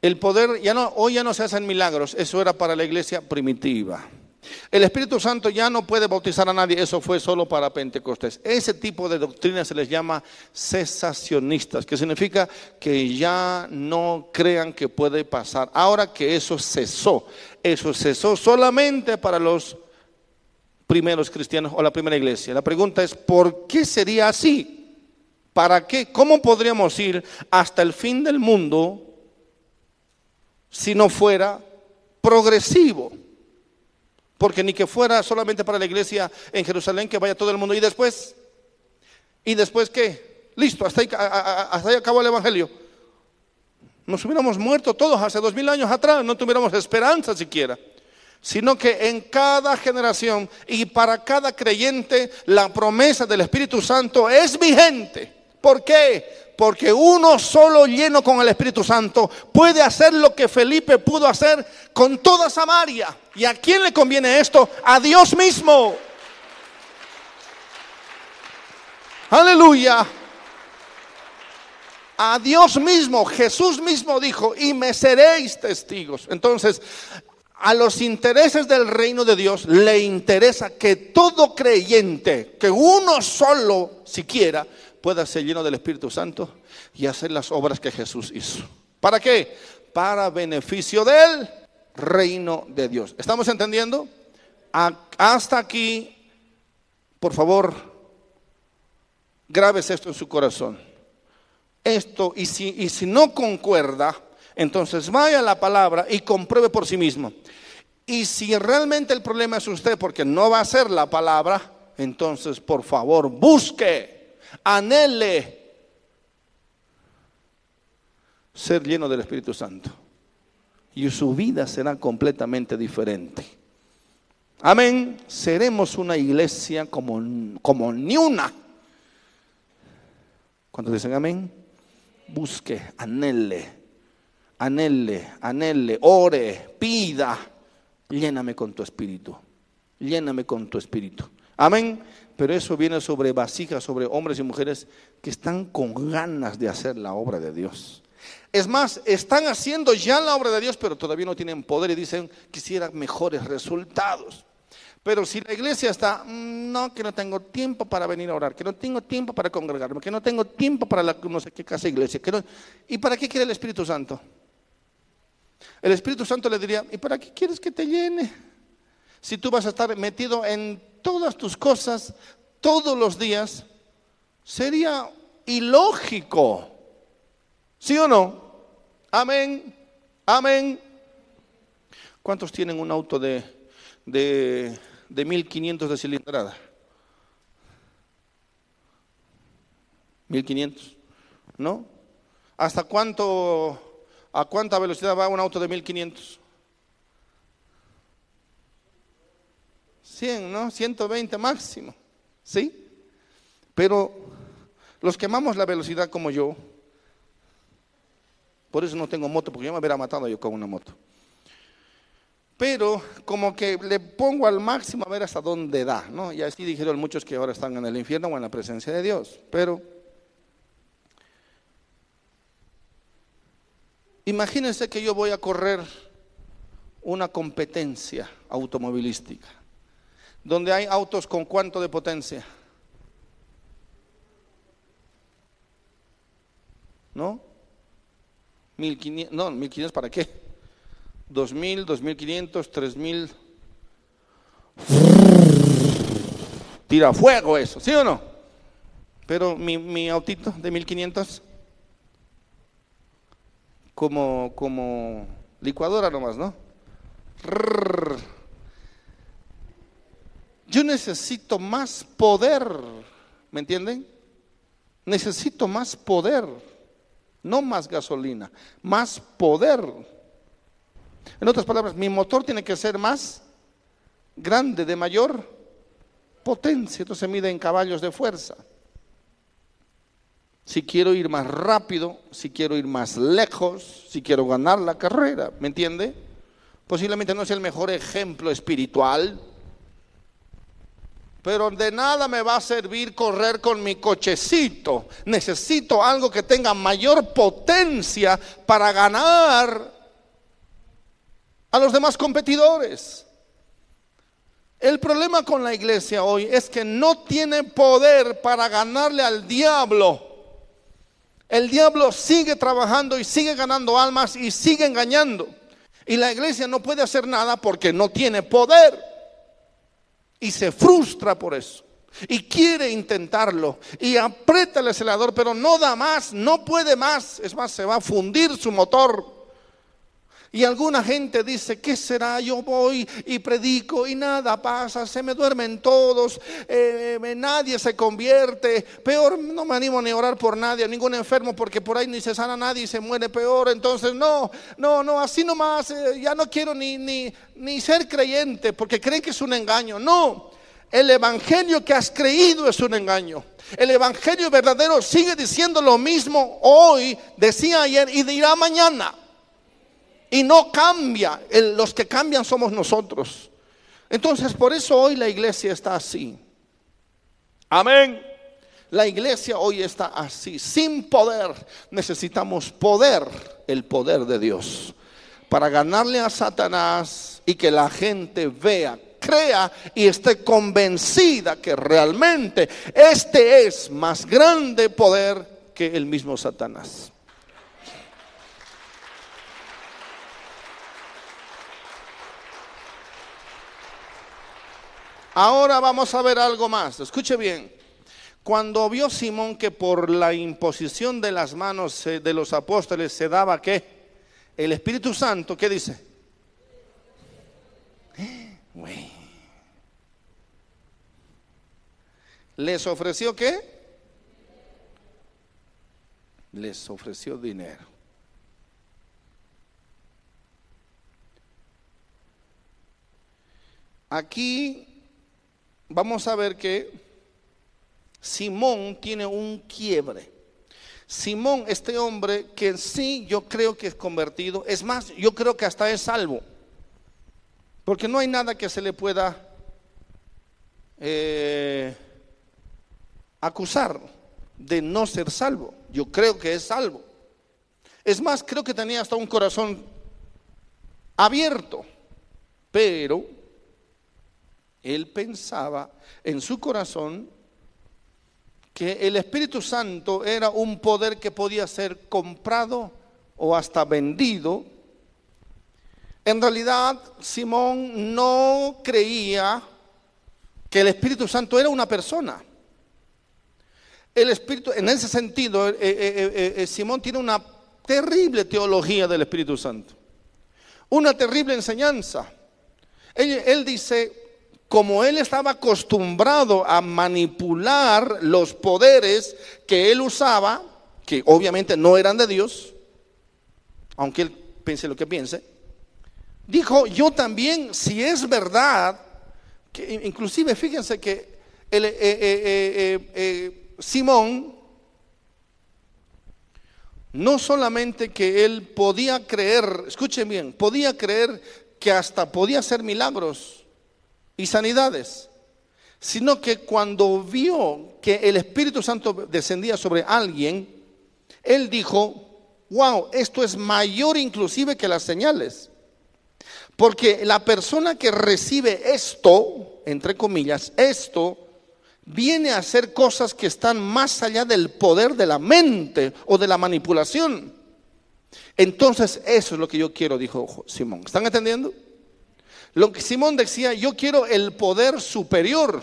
El poder, ya no, hoy ya no se hacen milagros, eso era para la iglesia primitiva. El Espíritu Santo ya no puede bautizar a nadie, eso fue solo para Pentecostés. Ese tipo de doctrina se les llama cesacionistas, que significa que ya no crean que puede pasar. Ahora que eso cesó, eso cesó solamente para los primeros cristianos o la primera iglesia. La pregunta es, ¿por qué sería así? ¿Para qué? ¿Cómo podríamos ir hasta el fin del mundo si no fuera progresivo? Porque ni que fuera solamente para la iglesia en Jerusalén, que vaya todo el mundo. ¿Y después? ¿Y después qué? Listo, hasta ahí, hasta ahí acabó el Evangelio. Nos hubiéramos muerto todos hace dos mil años atrás, no tuviéramos esperanza siquiera. Sino que en cada generación y para cada creyente la promesa del Espíritu Santo es vigente. ¿Por qué? Porque uno solo lleno con el Espíritu Santo puede hacer lo que Felipe pudo hacer con toda Samaria. ¿Y a quién le conviene esto? A Dios mismo. Aleluya. A Dios mismo, Jesús mismo dijo, y me seréis testigos. Entonces, a los intereses del reino de Dios le interesa que todo creyente, que uno solo siquiera, pueda ser lleno del Espíritu Santo y hacer las obras que Jesús hizo. ¿Para qué? Para beneficio del reino de Dios. ¿Estamos entendiendo? hasta aquí, por favor, grabes esto en su corazón. Esto, y si, y si no concuerda, entonces vaya a la palabra y compruebe por sí mismo. Y si realmente el problema es usted porque no va a ser la palabra, entonces por favor busque anhele ser lleno del Espíritu Santo. Y su vida será completamente diferente. Amén. Seremos una iglesia como, como ni una. Cuando dicen amén, busque, anhele, anhele, anhele, ore, pida, lléname con tu espíritu. lléname con tu espíritu. Amén. Pero eso viene sobre vasijas, sobre hombres y mujeres que están con ganas de hacer la obra de Dios. Es más, están haciendo ya la obra de Dios, pero todavía no tienen poder y dicen, quisiera mejores resultados. Pero si la iglesia está, "Mm, no, que no tengo tiempo para venir a orar, que no tengo tiempo para congregarme, que no tengo tiempo para la no sé qué casa iglesia, ¿y para qué quiere el Espíritu Santo? El Espíritu Santo le diría, ¿y para qué quieres que te llene? Si tú vas a estar metido en todas tus cosas todos los días, sería ilógico. ¿Sí o no? Amén. Amén. ¿Cuántos tienen un auto de, de, de 1500 de cilindrada? 1500. ¿No? ¿Hasta cuánto, a cuánta velocidad va un auto de 1500? 100, ¿no? 120 máximo. ¿Sí? Pero los que amamos la velocidad como yo, por eso no tengo moto, porque yo me hubiera matado yo con una moto. Pero como que le pongo al máximo a ver hasta dónde da, ¿no? Y así dijeron muchos que ahora están en el infierno o en la presencia de Dios. Pero imagínense que yo voy a correr una competencia automovilística, donde hay autos con cuánto de potencia. ¿No? 1500, no, 1500 para qué? 2000, 2500, 3000. Tira fuego eso, ¿sí o no? Pero mi, mi autito de 1500, como, como licuadora nomás, ¿no? Rrr. Yo necesito más poder, ¿me entienden? Necesito más poder, no más gasolina, más poder. En otras palabras, mi motor tiene que ser más grande, de mayor potencia, entonces se mide en caballos de fuerza. Si quiero ir más rápido, si quiero ir más lejos, si quiero ganar la carrera, ¿me entiende? Posiblemente no sea el mejor ejemplo espiritual, pero de nada me va a servir correr con mi cochecito. Necesito algo que tenga mayor potencia para ganar a los demás competidores. El problema con la iglesia hoy es que no tiene poder para ganarle al diablo. El diablo sigue trabajando y sigue ganando almas y sigue engañando. Y la iglesia no puede hacer nada porque no tiene poder. Y se frustra por eso. Y quiere intentarlo. Y aprieta el acelerador, pero no da más, no puede más. Es más, se va a fundir su motor. Y alguna gente dice, ¿qué será? Yo voy y predico y nada pasa, se me duermen todos, eh, nadie se convierte. Peor, no me animo ni a orar por nadie, ningún enfermo, porque por ahí ni se sana nadie y se muere peor. Entonces, no, no, no, así nomás, eh, ya no quiero ni, ni, ni ser creyente, porque creen que es un engaño. No, el evangelio que has creído es un engaño. El evangelio verdadero sigue diciendo lo mismo hoy, decía ayer y dirá mañana. Y no cambia, El- los que cambian somos nosotros. Entonces, por eso hoy la iglesia está así. Amén. La iglesia hoy está así, sin poder. Necesitamos poder, el poder de Dios, para ganarle a Satanás y que la gente vea, crea y esté convencida que realmente este es más grande poder que el mismo Satanás. Ahora vamos a ver algo más. Escuche bien. Cuando vio Simón que por la imposición de las manos eh, de los apóstoles se daba qué? El Espíritu Santo, ¿qué dice? (gasps) ¿Les ofreció qué? Les ofreció dinero. Aquí vamos a ver que Simón tiene un quiebre. Simón, este hombre que sí yo creo que es convertido, es más, yo creo que hasta es salvo, porque no hay nada que se le pueda eh, acusar de no ser salvo. Yo creo que es salvo. Es más, creo que tenía hasta un corazón abierto, pero él pensaba en su corazón que el Espíritu Santo era un poder que podía ser comprado o hasta vendido. En realidad, Simón no creía que el Espíritu Santo era una persona. El Espíritu, en ese sentido, eh, eh, eh, Simón tiene una terrible teología del Espíritu Santo, una terrible enseñanza. él dice, como él estaba acostumbrado a manipular los poderes que él usaba, que obviamente no eran de Dios, aunque él piense lo que piense, dijo, yo también, si es verdad, que inclusive fíjense que eh, eh, eh, Simón, no solamente que él podía creer, escuchen bien, podía creer que hasta podía hacer milagros, y sanidades, sino que cuando vio que el Espíritu Santo descendía sobre alguien, él dijo, wow, esto es mayor inclusive que las señales. Porque la persona que recibe esto, entre comillas, esto, viene a hacer cosas que están más allá del poder de la mente o de la manipulación. Entonces, eso es lo que yo quiero, dijo Simón. ¿Están entendiendo? Lo que Simón decía, yo quiero el poder superior.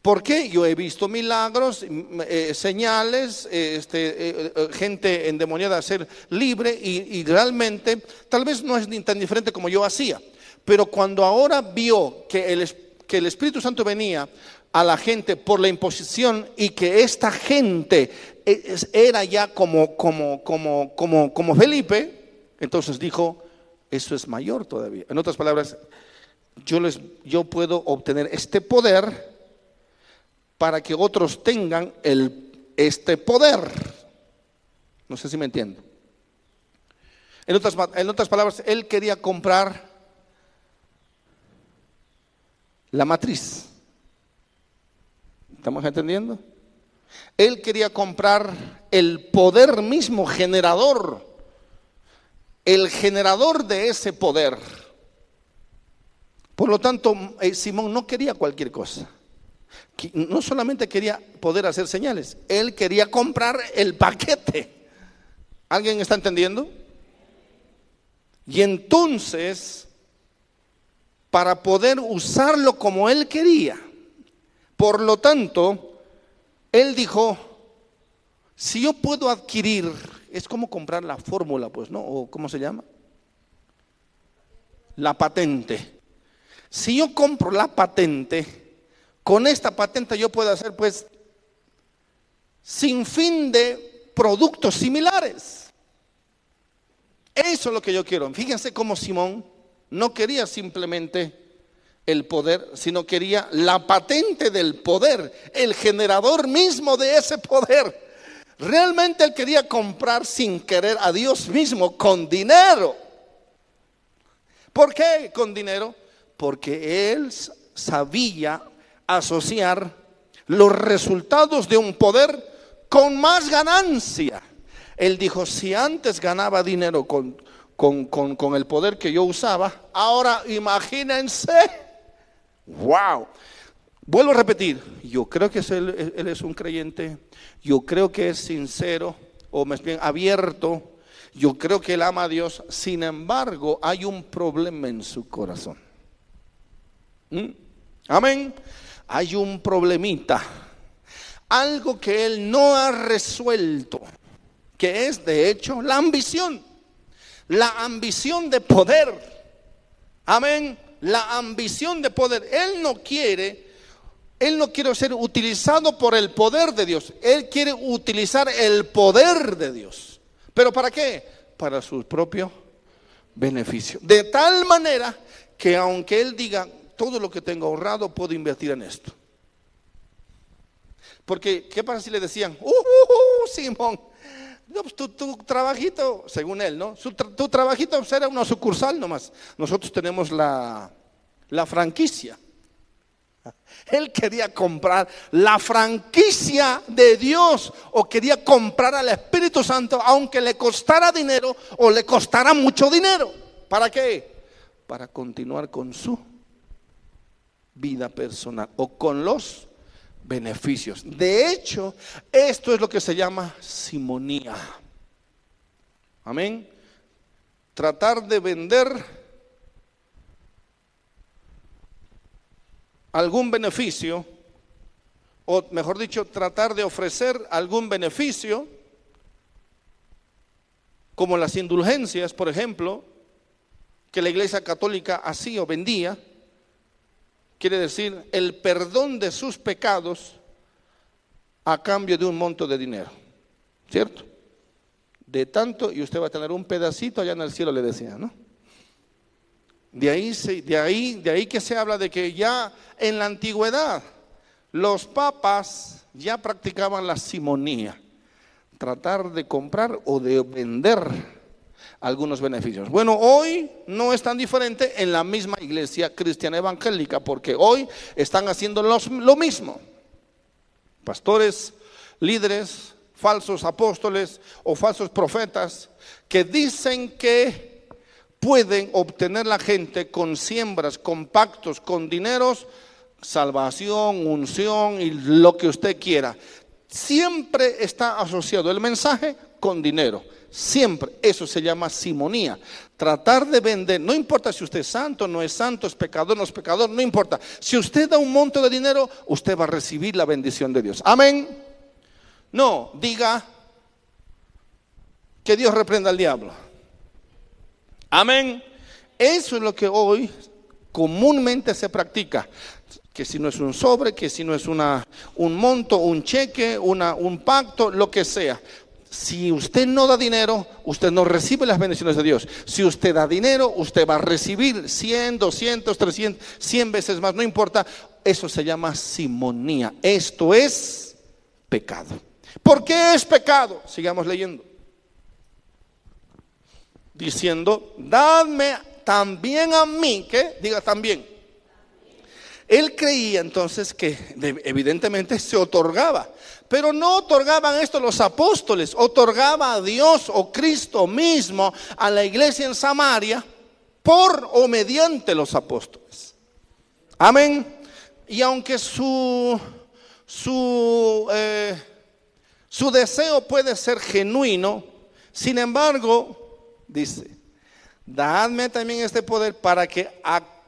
Porque yo he visto milagros, eh, señales, este, eh, eh, gente endemoniada ser libre y, realmente tal vez no es tan diferente como yo hacía. Pero cuando ahora vio que el, que el Espíritu Santo venía a la gente por la imposición y que esta gente era ya como, como, como, como, como Felipe, entonces dijo, eso es mayor todavía. En otras palabras, yo, les, yo puedo obtener este poder para que otros tengan el, este poder. No sé si me entiendo. En otras, en otras palabras, él quería comprar la matriz. ¿Estamos entendiendo? Él quería comprar el poder mismo generador el generador de ese poder. Por lo tanto, eh, Simón no quería cualquier cosa. No solamente quería poder hacer señales, él quería comprar el paquete. ¿Alguien está entendiendo? Y entonces, para poder usarlo como él quería, por lo tanto, él dijo, si yo puedo adquirir es como comprar la fórmula, pues, ¿no? ¿O cómo se llama? La patente. Si yo compro la patente, con esta patente yo puedo hacer, pues, sin fin de productos similares. Eso es lo que yo quiero. Fíjense cómo Simón no quería simplemente el poder, sino quería la patente del poder, el generador mismo de ese poder. Realmente él quería comprar sin querer a Dios mismo con dinero. ¿Por qué con dinero? Porque él sabía asociar los resultados de un poder con más ganancia. Él dijo, si antes ganaba dinero con, con, el poder que yo usaba, ahora imagínense, wow, Vuelvo a repetir, yo creo que él, es un creyente, yo creo que es sincero o más bien abierto, yo creo que él ama a Dios, sin embargo hay un problema en su corazón. ¿Mm? Amén. Hay un problemita, algo que él no ha resuelto, que es de hecho la ambición, la ambición de poder. Amén. La ambición de poder. Él no quiere él no quiere ser utilizado por el poder de Dios. Él quiere utilizar el poder de Dios. ¿Pero para qué? Para su propio beneficio. De tal manera que aunque Él diga, todo lo que tengo ahorrado puedo invertir en esto. Porque, ¿qué pasa si le decían, uh, uh, uh Simón, pues, tu, trabajito, según él, ¿no? tu trabajito será una sucursal nomás. Nosotros tenemos la franquicia. Él quería comprar la franquicia de Dios o quería comprar al Espíritu Santo aunque le costara dinero o le costara mucho dinero. ¿Para qué? Para continuar con su vida personal o con los beneficios. De hecho, esto es lo que se llama simonía. Amén. Tratar de vender algún beneficio, o mejor dicho, tratar de ofrecer algún beneficio, como las indulgencias, por ejemplo, que la Iglesia Católica hacía o vendía, quiere decir el perdón de sus pecados a cambio de un monto de dinero, ¿cierto? De tanto, y usted va a tener un pedacito allá en el cielo, le decía, ¿no? De ahí, de, ahí, de ahí que se habla de que ya en la antigüedad los papas ya practicaban la simonía, tratar de comprar o de vender algunos beneficios. Bueno, hoy no es tan diferente en la misma iglesia cristiana evangélica, porque hoy están haciendo lo mismo. Pastores, líderes, falsos apóstoles o falsos profetas que dicen que pueden obtener la gente con siembras, con pactos, con dineros, salvación, unción y lo que usted quiera. Siempre está asociado el mensaje con dinero. Siempre. Eso se llama simonía. Tratar de vender, no importa si usted es santo, no es santo, es pecador, no es pecador, no importa. Si usted da un monto de dinero, usted va a recibir la bendición de Dios. Amén. No, diga que Dios reprenda al diablo. Amén. Eso es lo que hoy comúnmente se practica. Que si no es un sobre, que si no es una, un monto, un cheque, una, un pacto, lo que sea. Si usted no da dinero, usted no recibe las bendiciones de Dios. Si usted da dinero, usted va a recibir 100, 200, 300, 100 veces más, no importa. Eso se llama simonía. Esto es pecado. ¿Por qué es pecado? Sigamos leyendo. Diciendo, dadme también a mí, que diga también. Él creía entonces que evidentemente se otorgaba. Pero no otorgaban esto los apóstoles, otorgaba a Dios o Cristo mismo a la iglesia en Samaria por o mediante los apóstoles. Amén. Y aunque su, su, eh, su deseo puede ser genuino, sin embargo, dice, dadme también este poder para que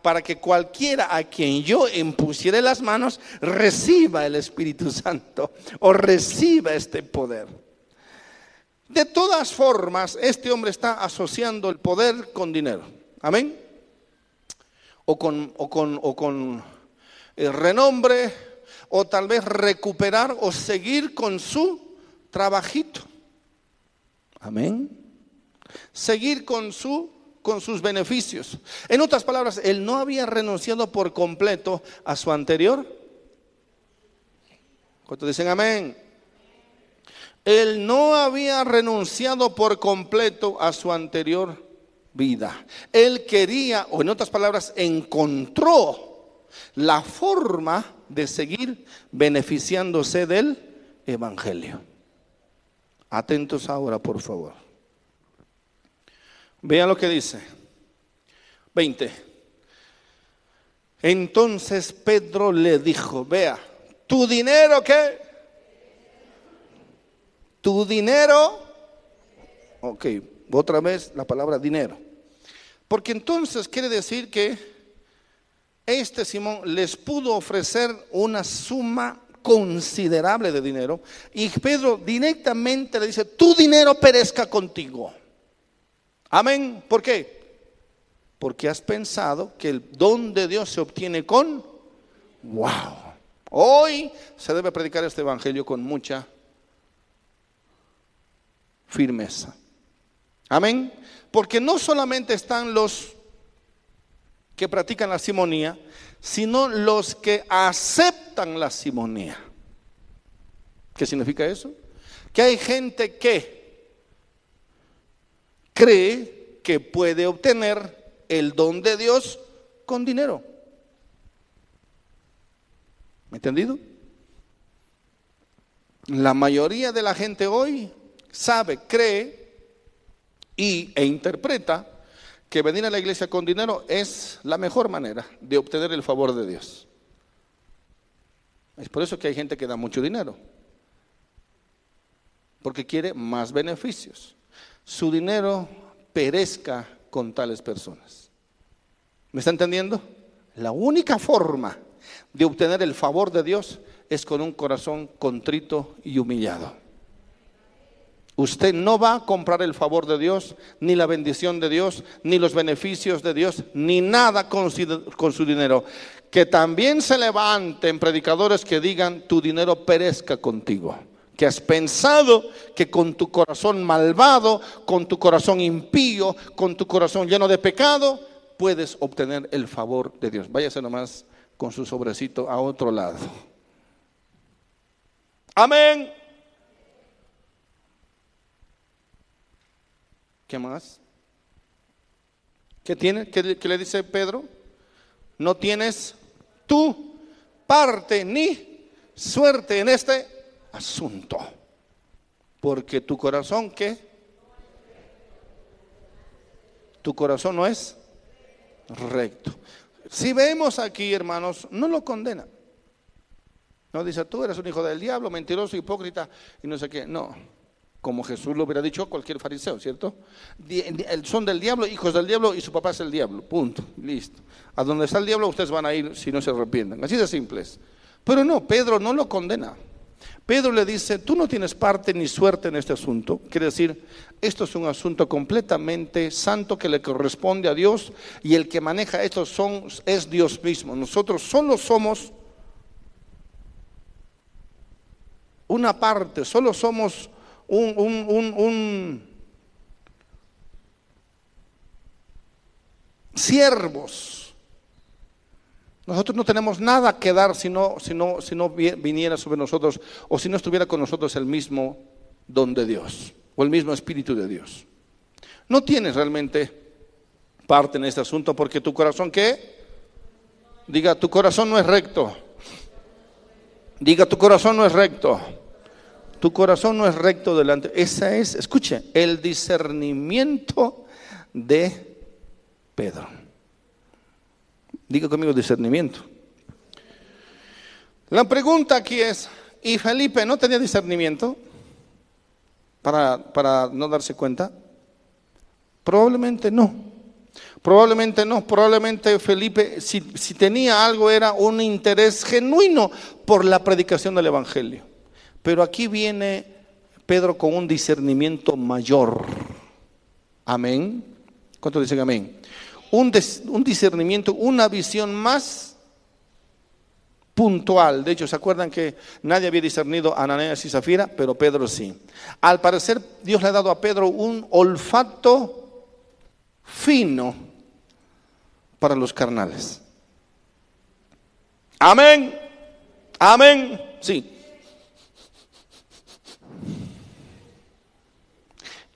para que cualquiera a quien yo impusiere las manos reciba el Espíritu Santo o reciba este poder. De todas formas, este hombre está asociando el poder con dinero. Amén. O con, o con, o con el renombre, o tal vez recuperar o seguir con su trabajito. Amén. Seguir con su con sus beneficios. En otras palabras, él no había renunciado por completo a su anterior. ¿Cuántos dicen amén? Él no había renunciado por completo a su anterior vida. Él quería, o en otras palabras, encontró la forma de seguir beneficiándose del Evangelio. Atentos ahora, por favor. Vean lo que dice. 20. Entonces Pedro le dijo, vea, ¿tu dinero qué? ¿Tu dinero? Ok, otra vez la palabra dinero. Porque entonces quiere decir que este Simón les pudo ofrecer una suma considerable de dinero y Pedro directamente le dice, tu dinero perezca contigo. Amén. ¿Por qué? Porque has pensado que el don de Dios se obtiene con wow. Hoy se debe predicar este evangelio con mucha firmeza. Amén. Porque no solamente están los que practican la simonía, sino los que aceptan la simonía. ¿Qué significa eso? Que hay gente que cree que puede obtener el don de Dios con dinero. ¿Entendido? La mayoría de la gente hoy sabe, cree y, e interpreta que venir a la iglesia con dinero es la mejor manera de obtener el favor de Dios. Es por eso que hay gente que da mucho dinero, porque quiere más beneficios. Su dinero perezca con tales personas. ¿Me está entendiendo? La única forma de obtener el favor de Dios es con un corazón contrito y humillado. Usted no va a comprar el favor de Dios, ni la bendición de Dios, ni los beneficios de Dios, ni nada con su, dinero. Que también se levanten predicadores que digan, tu dinero perezca contigo. Que has pensado que con tu corazón malvado, con tu corazón impío, con tu corazón lleno de pecado, puedes obtener el favor de Dios. Váyase nomás con su sobrecito a otro lado. Amén. ¿Qué más? ¿Qué tiene? ¿Qué, le dice Pedro? No tienes tu parte ni suerte en este asunto. Porque tu corazón, ¿qué? Tu corazón no es recto. Si vemos aquí, hermanos, no lo condena. No dice, tú eres un hijo del diablo, mentiroso, hipócrita y no sé qué. No, como Jesús lo hubiera dicho cualquier fariseo, ¿cierto? Son del diablo, hijos del diablo y su papá es el diablo, punto, listo. A donde está el diablo ustedes van a ir si no se arrepienten, así de simples. Pero no, Pedro no lo condena. Pedro le dice, tú no tienes parte ni suerte en este asunto. Quiere decir, esto es un asunto completamente santo que le corresponde a Dios y el que maneja esto son, es Dios mismo. Nosotros solo somos una parte, solo somos un, un, un, siervos. Nosotros no tenemos nada que dar si no, si, no, si no viniera sobre nosotros o si no estuviera con nosotros el mismo don de Dios o el mismo Espíritu de Dios. No tienes realmente parte en este asunto porque tu corazón, ¿qué? Diga, tu corazón no es recto. Diga, tu corazón no es recto. Tu corazón no es recto delante. Esa es, escuche, el discernimiento de Pedro. Diga conmigo discernimiento. La pregunta aquí es, ¿y Felipe no tenía discernimiento para, para no darse cuenta? Probablemente no. Probablemente no, probablemente Felipe, si, si, tenía algo, era un interés genuino por la predicación del Evangelio. Pero aquí viene Pedro con un discernimiento mayor. Amén. ¿Cuánto dicen amén? Un, un discernimiento, una visión más puntual. De hecho, ¿se acuerdan que nadie había discernido a Ananías y Zafira? Pero Pedro sí. Al parecer, Dios le ha dado a Pedro un olfato fino para los carnales. Amén. Amén. Sí.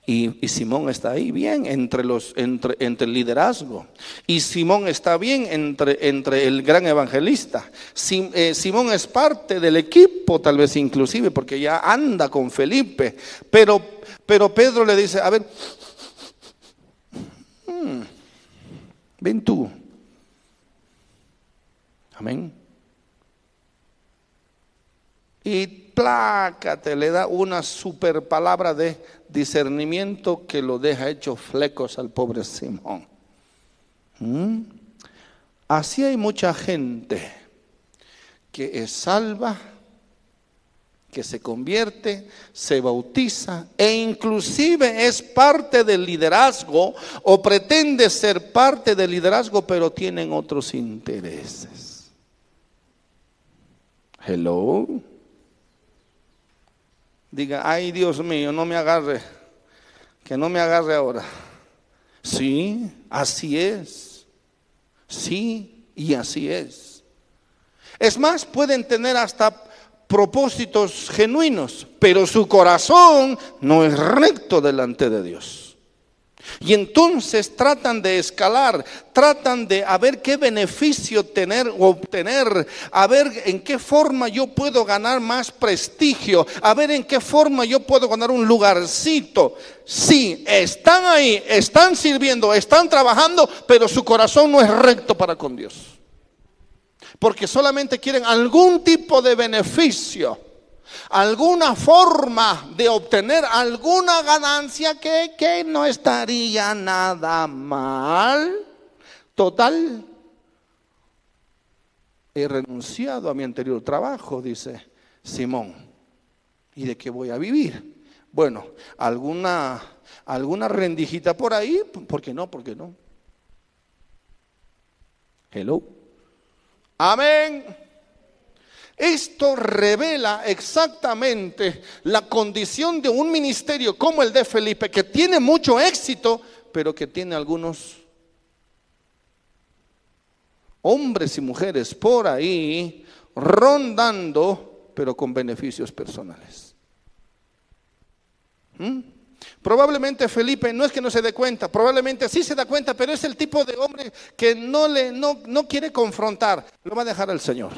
Y, Simón está ahí bien entre, los, entre, el liderazgo. Y Simón está bien entre, el gran evangelista. Eh, Simón es parte del equipo, tal vez inclusive, porque ya anda con Felipe. Pero, pero Pedro le dice, a ver, hmm, ven tú. Amén. Y plácate, le da una super palabra de discernimiento que lo deja hecho flecos al pobre Simón. ¿Mm? Así hay mucha gente que es salva, que se convierte, se bautiza e inclusive es parte del liderazgo o pretende ser parte del liderazgo, pero tienen otros intereses. Hello. Diga, ay Dios mío, no me agarre, que no me agarre ahora. Sí, así es. Sí, y así es. Es más, pueden tener hasta propósitos genuinos, pero su corazón no es recto delante de Dios. Y entonces tratan de escalar, tratan de a ver qué beneficio tener o obtener, a ver en qué forma yo puedo ganar más prestigio, a ver en qué forma yo puedo ganar un lugarcito. Sí, están ahí, están sirviendo, están trabajando, pero su corazón no es recto para con Dios. Porque solamente quieren algún tipo de beneficio alguna forma de obtener alguna ganancia que, que no estaría nada mal. Total, he renunciado a mi anterior trabajo, dice Simón. ¿Y de qué voy a vivir? Bueno, alguna, alguna rendijita por ahí, ¿por qué no? ¿Por qué no? Hello. Amén. Esto revela exactamente la condición de un ministerio como el de Felipe, que tiene mucho éxito, pero que tiene algunos hombres y mujeres por ahí rondando, pero con beneficios personales. ¿Mm? Probablemente Felipe no es que no se dé cuenta, probablemente sí se da cuenta, pero es el tipo de hombre que no, le, no, no quiere confrontar, lo va a dejar al Señor.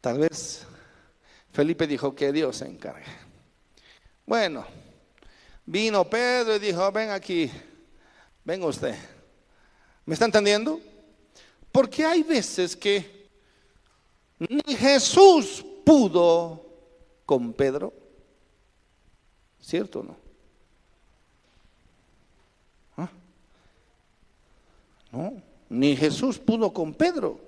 Tal vez Felipe dijo que Dios se encargue. Bueno, vino Pedro y dijo, ven aquí, venga usted. ¿Me está entendiendo? Porque hay veces que ni Jesús pudo con Pedro. ¿Cierto o no? ¿Ah? No. Ni Jesús pudo con Pedro.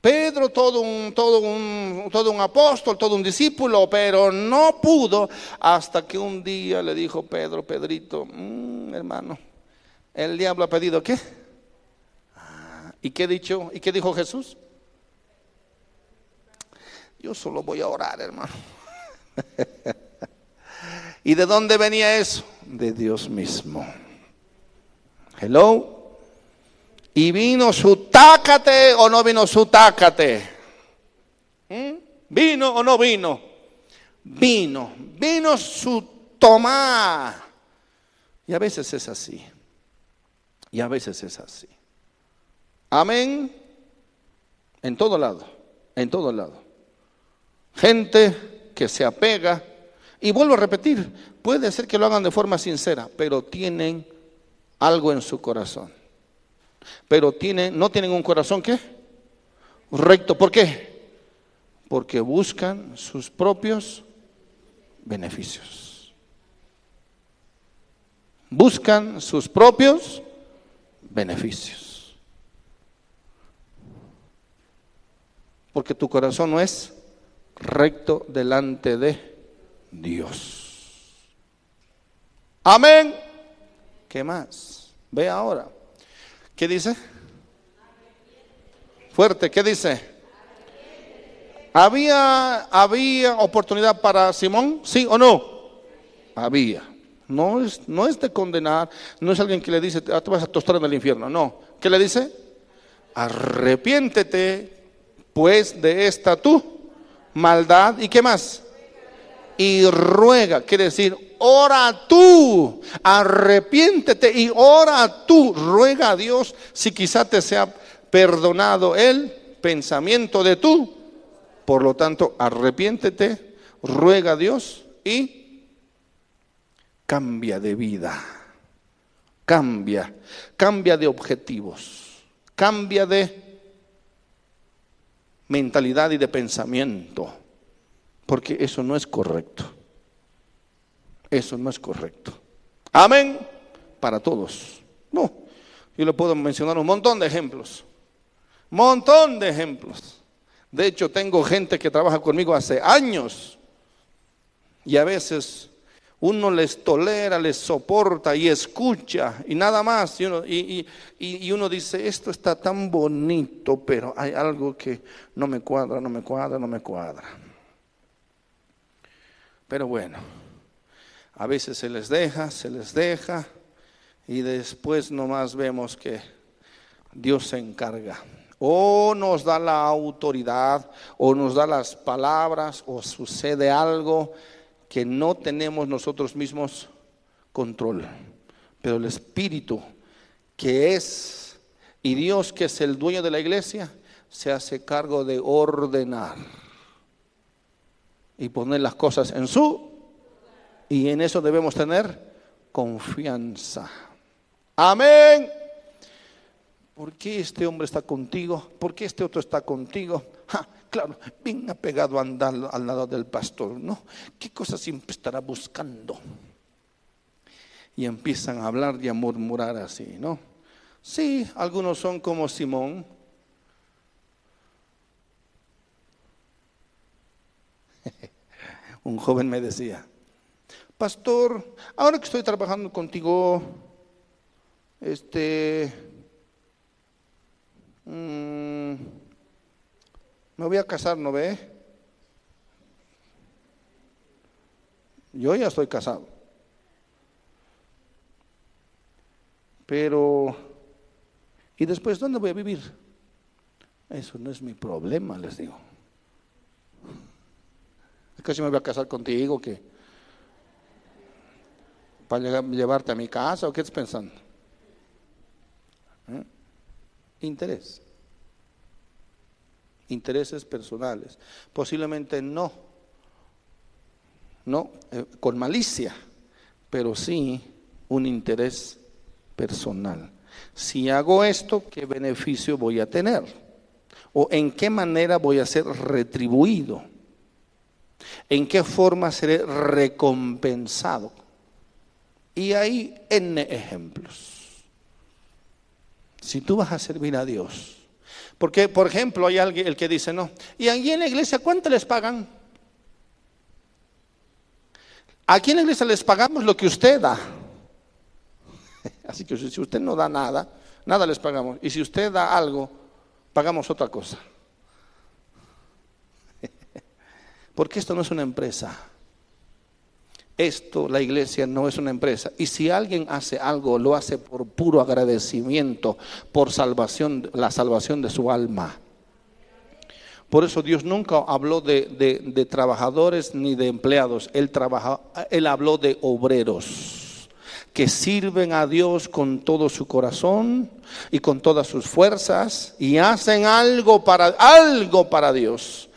Pedro, todo un, todo, un, todo un apóstol, todo un discípulo, pero no pudo hasta que un día le dijo Pedro, Pedrito, mm, hermano, el diablo ha pedido qué? Ah, ¿Y qué, dicho, ¿Y qué dijo Jesús? Yo solo voy a orar, hermano. (laughs) ¿Y de dónde venía eso? De Dios mismo. Hello. Y vino su tácate o no vino su tácate. ¿Mm? ¿Vino o no vino? Vino. Vino su tomá. Y a veces es así. Y a veces es así. Amén. En todo lado. En todo lado. Gente que se apega. Y vuelvo a repetir, puede ser que lo hagan de forma sincera, pero tienen algo en su corazón. Pero tienen, no tienen un corazón ¿qué? recto. ¿Por qué? Porque buscan sus propios beneficios. Buscan sus propios beneficios. Porque tu corazón no es recto delante de Dios. Amén. ¿Qué más? Ve ahora. ¿Qué dice? Fuerte, ¿qué dice? ¿Había, ¿Había oportunidad para Simón? ¿Sí o no? Había. No es, no es de condenar, no es alguien que le dice, ah, te vas a tostar en el infierno. No. ¿Qué le dice? Arrepiéntete, pues, de esta tu maldad. ¿Y qué más? Y ruega, quiere decir, ora tú, arrepiéntete y ora tú, ruega a Dios si quizá te sea perdonado el pensamiento de tú. Por lo tanto, arrepiéntete, ruega a Dios y cambia de vida, cambia, cambia de objetivos, cambia de mentalidad y de pensamiento, porque eso no es correcto. Eso no es correcto. Amén. Para todos. No. Yo le puedo mencionar un montón de ejemplos. Montón de ejemplos. De hecho, tengo gente que trabaja conmigo hace años. Y a veces uno les tolera, les soporta y escucha y nada más. Y uno, y uno, dice, esto está tan bonito, pero hay algo que no me cuadra, no me cuadra, no me cuadra. Pero bueno, a veces se les deja, se les deja y después nomás vemos que Dios se encarga. O nos da la autoridad, o nos da las palabras, o sucede algo que no tenemos nosotros mismos control. Pero el Espíritu que es, y Dios que es el dueño de la iglesia, se hace cargo de ordenar y poner las cosas en su, y en eso debemos tener confianza. Amén. ¿Por qué este hombre está contigo? ¿Por qué este otro está contigo? claro, bien apegado a andar al lado del pastor, ¿no? ¿Qué cosa siempre estará buscando? Y empiezan a hablar y a murmurar así, ¿no? Sí, algunos son como Simón. (laughs) Un joven me decía, pastor, ahora que estoy trabajando contigo, este, mm, me voy a casar, ¿no ve? Yo ya estoy casado. Pero, ¿y después dónde voy a vivir? Eso no es mi problema, les digo. Es si me voy a casar contigo, que para llevarte a mi casa o qué estás pensando? ¿Eh? Interés. Intereses personales. Posiblemente no, no eh, con malicia, pero sí un interés personal. Si hago esto, ¿qué beneficio voy a tener? ¿O en qué manera voy a ser retribuido? ¿En qué forma seré recompensado? Y hay N ejemplos. Si tú vas a servir a Dios, porque por ejemplo hay alguien el que dice, no, ¿y allí en la iglesia cuánto les pagan? Aquí en la iglesia les pagamos lo que usted da. (laughs) Así que si usted no da nada, nada les pagamos. Y si usted da algo, pagamos otra cosa. Porque esto no es una empresa. Esto, la iglesia, no es una empresa. Y si alguien hace algo, lo hace por puro agradecimiento, por salvación, la salvación de su alma. Por eso Dios nunca habló de, trabajadores ni de empleados. Él, él habló de obreros que sirven a Dios con todo su corazón y con todas sus fuerzas y hacen algo para algo para Dios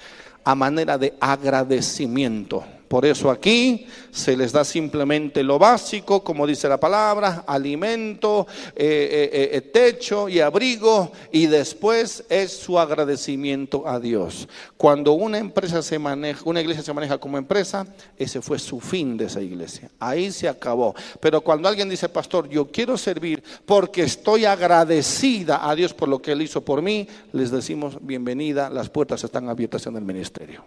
a manera de agradecimiento. Por eso aquí se les da simplemente lo básico, como dice la palabra, alimento, eh, eh, eh, techo y abrigo, y después es su agradecimiento a Dios. Cuando una empresa se maneja, una iglesia se maneja como empresa, ese fue su fin de esa iglesia. Ahí se acabó. Pero cuando alguien dice, pastor, yo quiero servir porque estoy agradecida a Dios por lo que Él hizo por mí, les decimos bienvenida, las puertas están abiertas en el ministerio.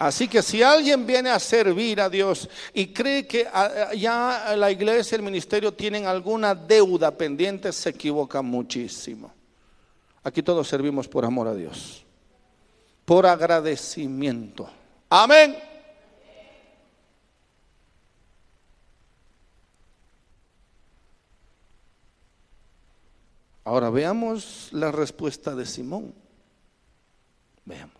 Así que si alguien viene a servir a Dios y cree que ah, ya la iglesia y el ministerio tienen alguna deuda pendiente, se equivoca muchísimo. Aquí todos servimos por amor a Dios, por agradecimiento. Amén. Ahora veamos la respuesta de Simón. Veamos.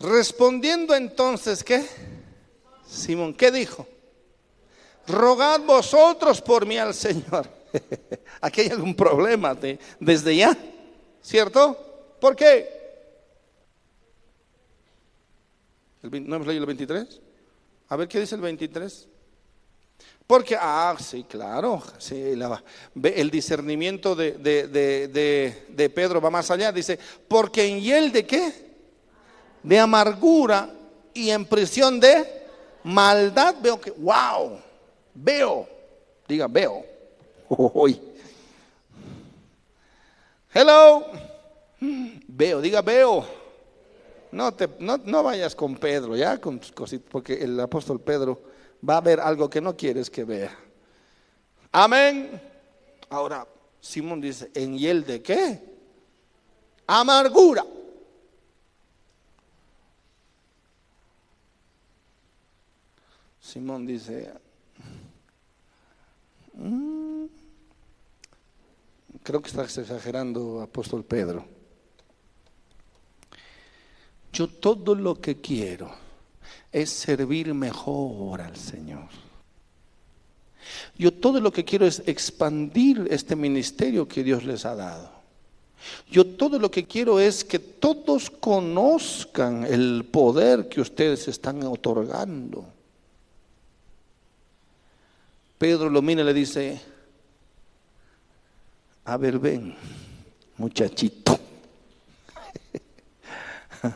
Respondiendo entonces, ¿qué? Simón, ¿qué dijo? Rogad vosotros por mí al Señor. (laughs) Aquí hay algún problema desde ya, ¿cierto? ¿Por qué? ¿No hemos leído el 23? A ver qué dice el 23. Porque, ah, sí, claro, sí, el discernimiento de, de, Pedro va más allá. Dice, porque en él de qué? De amargura y en prisión de maldad, veo que, wow, veo, diga, veo. (laughs) Hoy. Hello. Veo, diga, veo. No, te, no, no vayas con Pedro, ya, con tus cositas, porque el apóstol Pedro va a ver algo que no quieres que vea. Amén. Ahora, Simón dice, ¿en hiel de qué? Amargura. Simón dice, "Mm, creo que estás exagerando, apóstol Pedro. Yo todo lo que quiero es servir mejor al Señor. Yo todo lo que quiero es expandir este ministerio que Dios les ha dado. Yo todo lo que quiero es que todos conozcan el poder que ustedes están otorgando. Pedro lo mira y le dice, a ver, ven, muchachito. (laughs)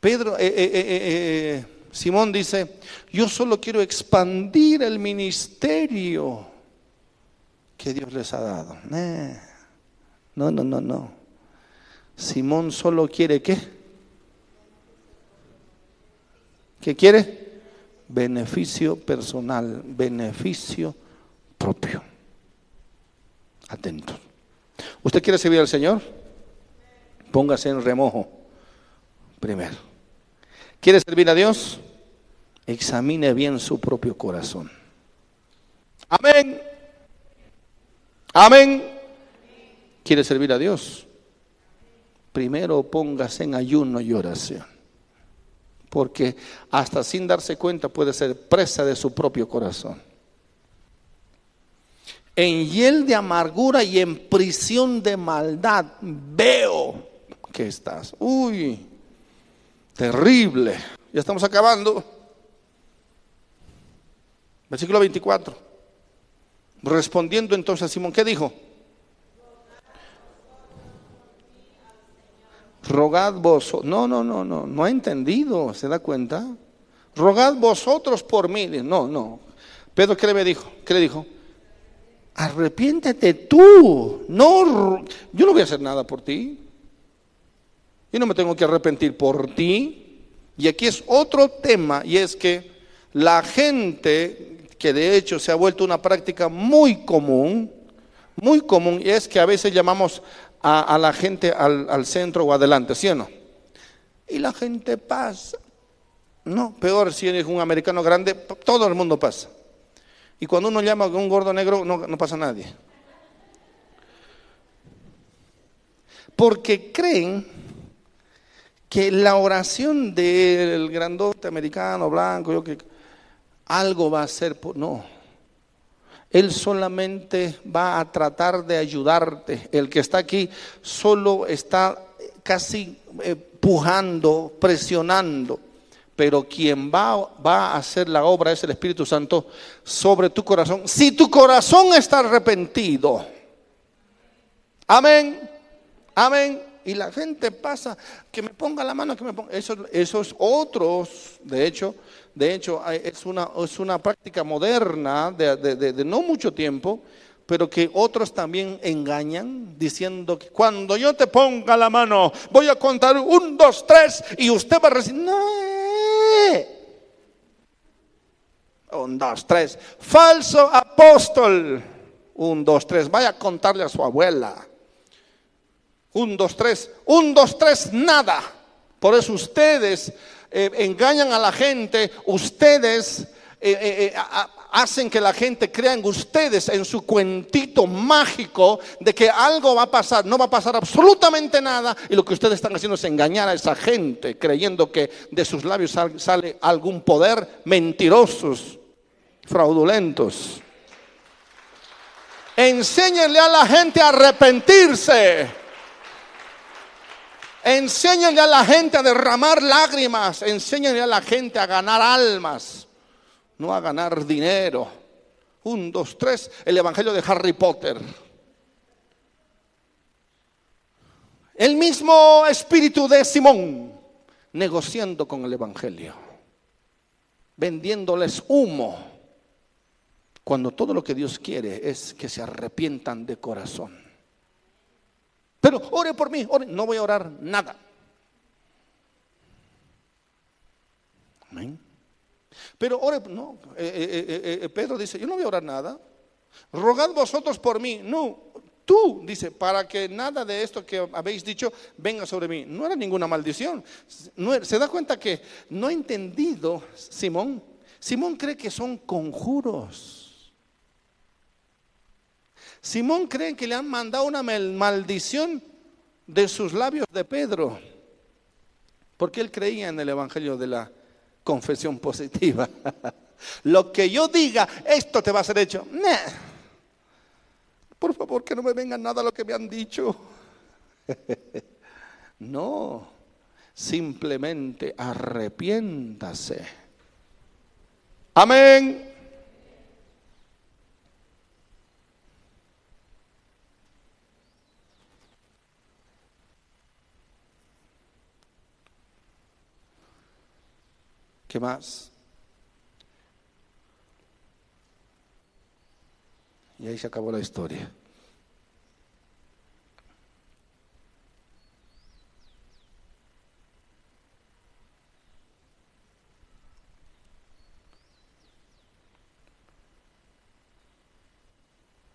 Pedro, eh, eh, eh, eh, Simón dice, yo solo quiero expandir el ministerio que Dios les ha dado. Eh, No, no, no, no. Simón solo quiere qué? ¿Qué quiere? Beneficio personal, beneficio propio. Atentos. ¿Usted quiere servir al Señor? Póngase en remojo primero. ¿Quiere servir a Dios? Examine bien su propio corazón. Amén. Amén. ¿Quiere servir a Dios? Primero póngase en ayuno y oración. Porque hasta sin darse cuenta puede ser presa de su propio corazón. En hiel de amargura y en prisión de maldad veo que estás. Uy, terrible. Ya estamos acabando. Versículo 24. Respondiendo entonces a Simón, ¿qué dijo? Rogad vos. No, no, no, no, no ha entendido, ¿se da cuenta? Rogad vosotros por mí. No, no. Pedro, ¿qué le dijo? ¿Qué le dijo? Arrepiéntete tú. No, yo no voy a hacer nada por ti. Yo no me tengo que arrepentir por ti. Y aquí es otro tema, y es que la gente, que de hecho se ha vuelto una práctica muy común, muy común, y es que a veces llamamos a, la gente al, centro o adelante, ¿sí o no? Y la gente pasa. No, peor si eres un americano grande, todo el mundo pasa. Y cuando uno llama a un gordo negro, no, pasa nadie. Porque creen que la oración del grandote americano, blanco, yo que algo va a. Por, no. Él solamente va a tratar de ayudarte. El que está aquí solo está casi eh, pujando, presionando. Pero quien va, va a hacer la obra es el Espíritu Santo sobre tu corazón. Si tu corazón está arrepentido. Amén. Amén. Y la gente pasa, que me ponga la mano, que me ponga. Eso, esos otros, de hecho, de hecho, es una, es una práctica moderna de, de- de- no mucho tiempo, pero que otros también engañan diciendo que cuando yo te ponga la mano, voy a contar un, dos, tres, y usted va a recibir. No. Un, dos, tres. Falso apóstol. Un, dos, tres. Vaya a contarle a su abuela. Un, dos, tres. Un, dos, tres, nada. Por eso ustedes eh, engañan a la gente, ustedes eh, eh, hacen que la gente crea en ustedes, en su cuentito mágico de que algo va a pasar. No va a pasar absolutamente nada y lo que ustedes están haciendo es engañar a esa gente, creyendo que de sus labios sal- sale algún poder mentirosos, fraudulentos. Enséñenle a la gente a arrepentirse. Enséñenle a la gente a derramar lágrimas. Enséñenle a la gente a ganar almas, no a ganar dinero. Un, dos, tres, el Evangelio de Harry Potter. El mismo espíritu de Simón negociando con el Evangelio, vendiéndoles humo, cuando todo lo que Dios quiere es que se arrepientan de corazón. Pero ore por mí, ore. no voy a orar nada. Amén. Pero ore, no, eh, eh, eh, Pedro dice, yo no voy a orar nada. Rogad vosotros por mí. No, Tú, dice, para que nada de esto que habéis dicho venga sobre mí. No era ninguna maldición. Se da cuenta que no ha entendido Simón. Simón cree que son conjuros. Simón cree que le han mandado una mal- maldición de sus labios de Pedro. Porque él creía en el evangelio de la confesión positiva. (laughs) Lo que yo diga, esto te va a ser hecho. Por favor, que no me venga nada lo que me han dicho. (laughs) No, simplemente arrepiéntase. Amén. ¿Qué más? Y ahí se acabó la historia.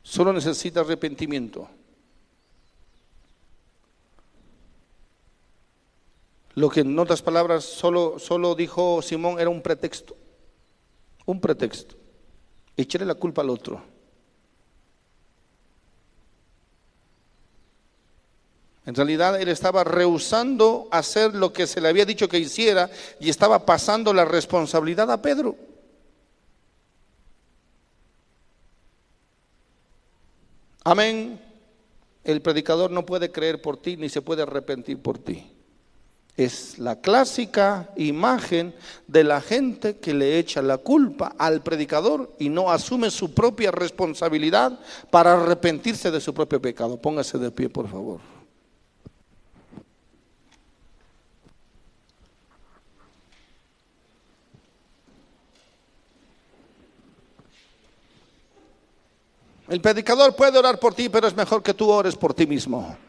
Solo necesita arrepentimiento. Lo que en otras palabras solo, solo dijo Simón era un pretexto. Un pretexto. Echarle la culpa al otro. En realidad él estaba rehusando hacer lo que se le había dicho que hiciera y estaba pasando la responsabilidad a Pedro. Amén. El predicador no puede creer por ti ni se puede arrepentir por ti. Es la clásica imagen de la gente que le echa la culpa al predicador y no asume su propia responsabilidad para arrepentirse de su propio pecado. Póngase de pie, por favor. El predicador puede orar por ti, pero es mejor que tú ores por ti mismo.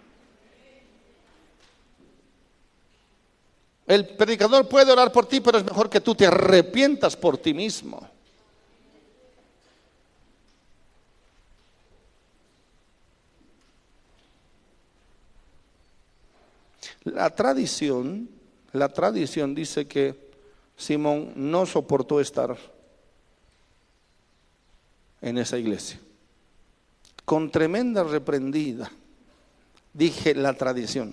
El predicador puede orar por ti, pero es mejor que tú te arrepientas por ti mismo. La tradición, la tradición dice que Simón no soportó estar en esa iglesia. Con tremenda reprendida, dije la tradición.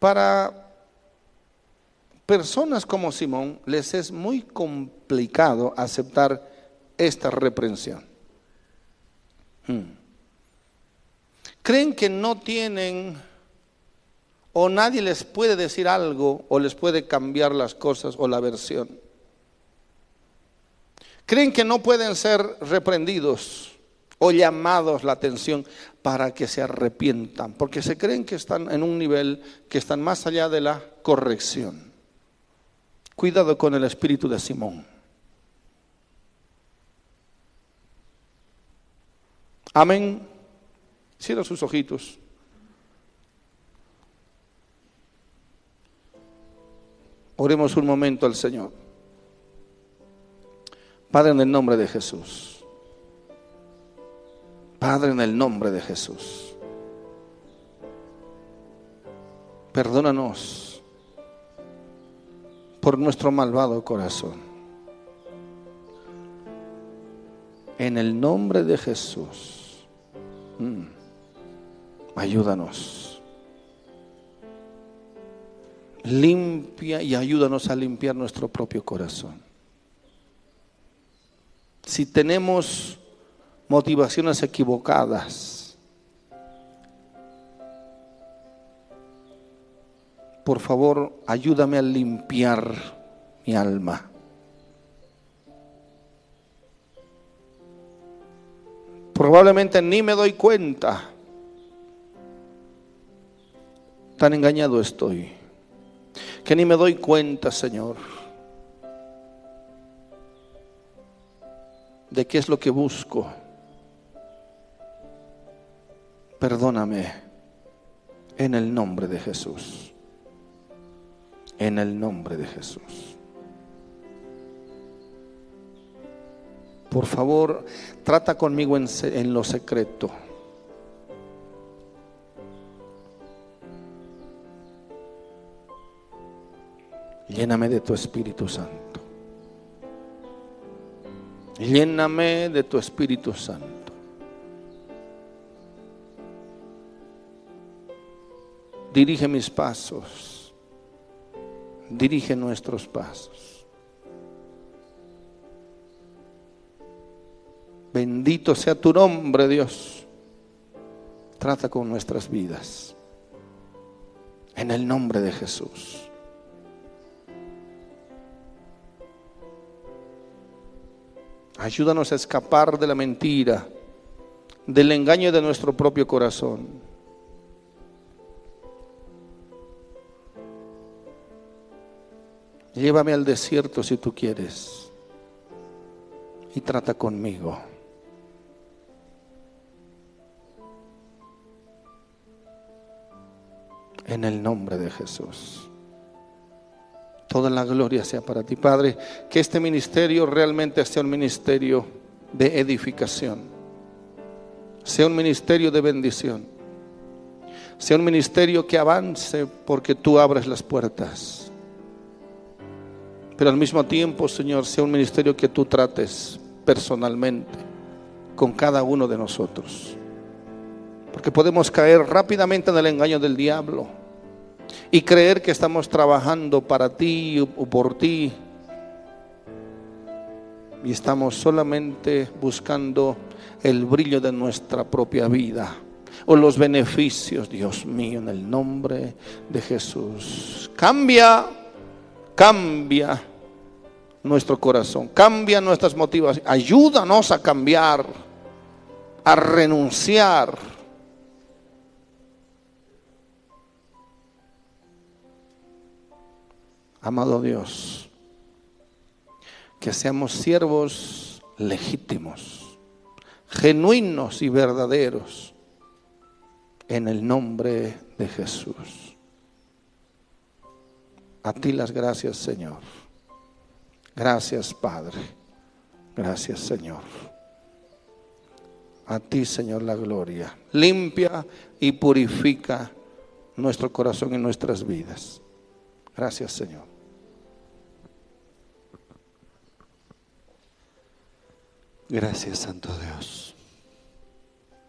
Para personas como Simón les es muy complicado aceptar esta reprensión. Hmm. Creen que no tienen o nadie les puede decir algo o les puede cambiar las cosas o la versión. Creen que no pueden ser reprendidos o llamados la atención para que se arrepientan, porque se creen que están en un nivel que están más allá de la corrección. Cuidado con el espíritu de Simón. Amén. Cierra sus ojitos. Oremos un momento al Señor. Padre, en el nombre de Jesús. Padre, en el nombre de Jesús. Perdónanos por nuestro malvado corazón. En el nombre de Jesús. Mm. Ayúdanos. Limpia y ayúdanos a limpiar nuestro propio corazón. Si tenemos motivaciones equivocadas, por favor, ayúdame a limpiar mi alma. Probablemente ni me doy cuenta. Tan engañado estoy que ni me doy cuenta, Señor, de qué es lo que busco. Perdóname en el nombre de Jesús. En el nombre de Jesús. Por favor, trata conmigo en, lo secreto. Lléname de tu Espíritu Santo. Lléname de tu Espíritu Santo. Dirige mis pasos. Dirige nuestros pasos. Bendito sea tu nombre, Dios. Trata con nuestras vidas. En el nombre de Jesús. Ayúdanos a escapar de la mentira, del engaño de nuestro propio corazón. Llévame al desierto si tú quieres y trata conmigo. En el nombre de Jesús. Toda la gloria sea para ti, Padre. Que este ministerio realmente sea un ministerio de edificación. Sea un ministerio de bendición. Sea un ministerio que avance porque tú abres las puertas. Pero al mismo tiempo, Señor, sea un ministerio que tú trates personalmente con cada uno de nosotros. Porque podemos caer rápidamente en el engaño del diablo y creer que estamos trabajando para ti o por ti y estamos solamente buscando el brillo de nuestra propia vida o los beneficios, Dios mío, en el nombre de Jesús. Cambia, cambia nuestro corazón, cambia nuestras motivaciones, ayúdanos a cambiar, a renunciar. Amado Dios, que seamos siervos legítimos, genuinos y verdaderos en el nombre de Jesús. A ti las gracias, Señor. Gracias, Padre. Gracias, Señor. A ti, Señor, la gloria. Limpia y purifica nuestro corazón y nuestras vidas. Gracias, Señor. Gracias, Santo Dios.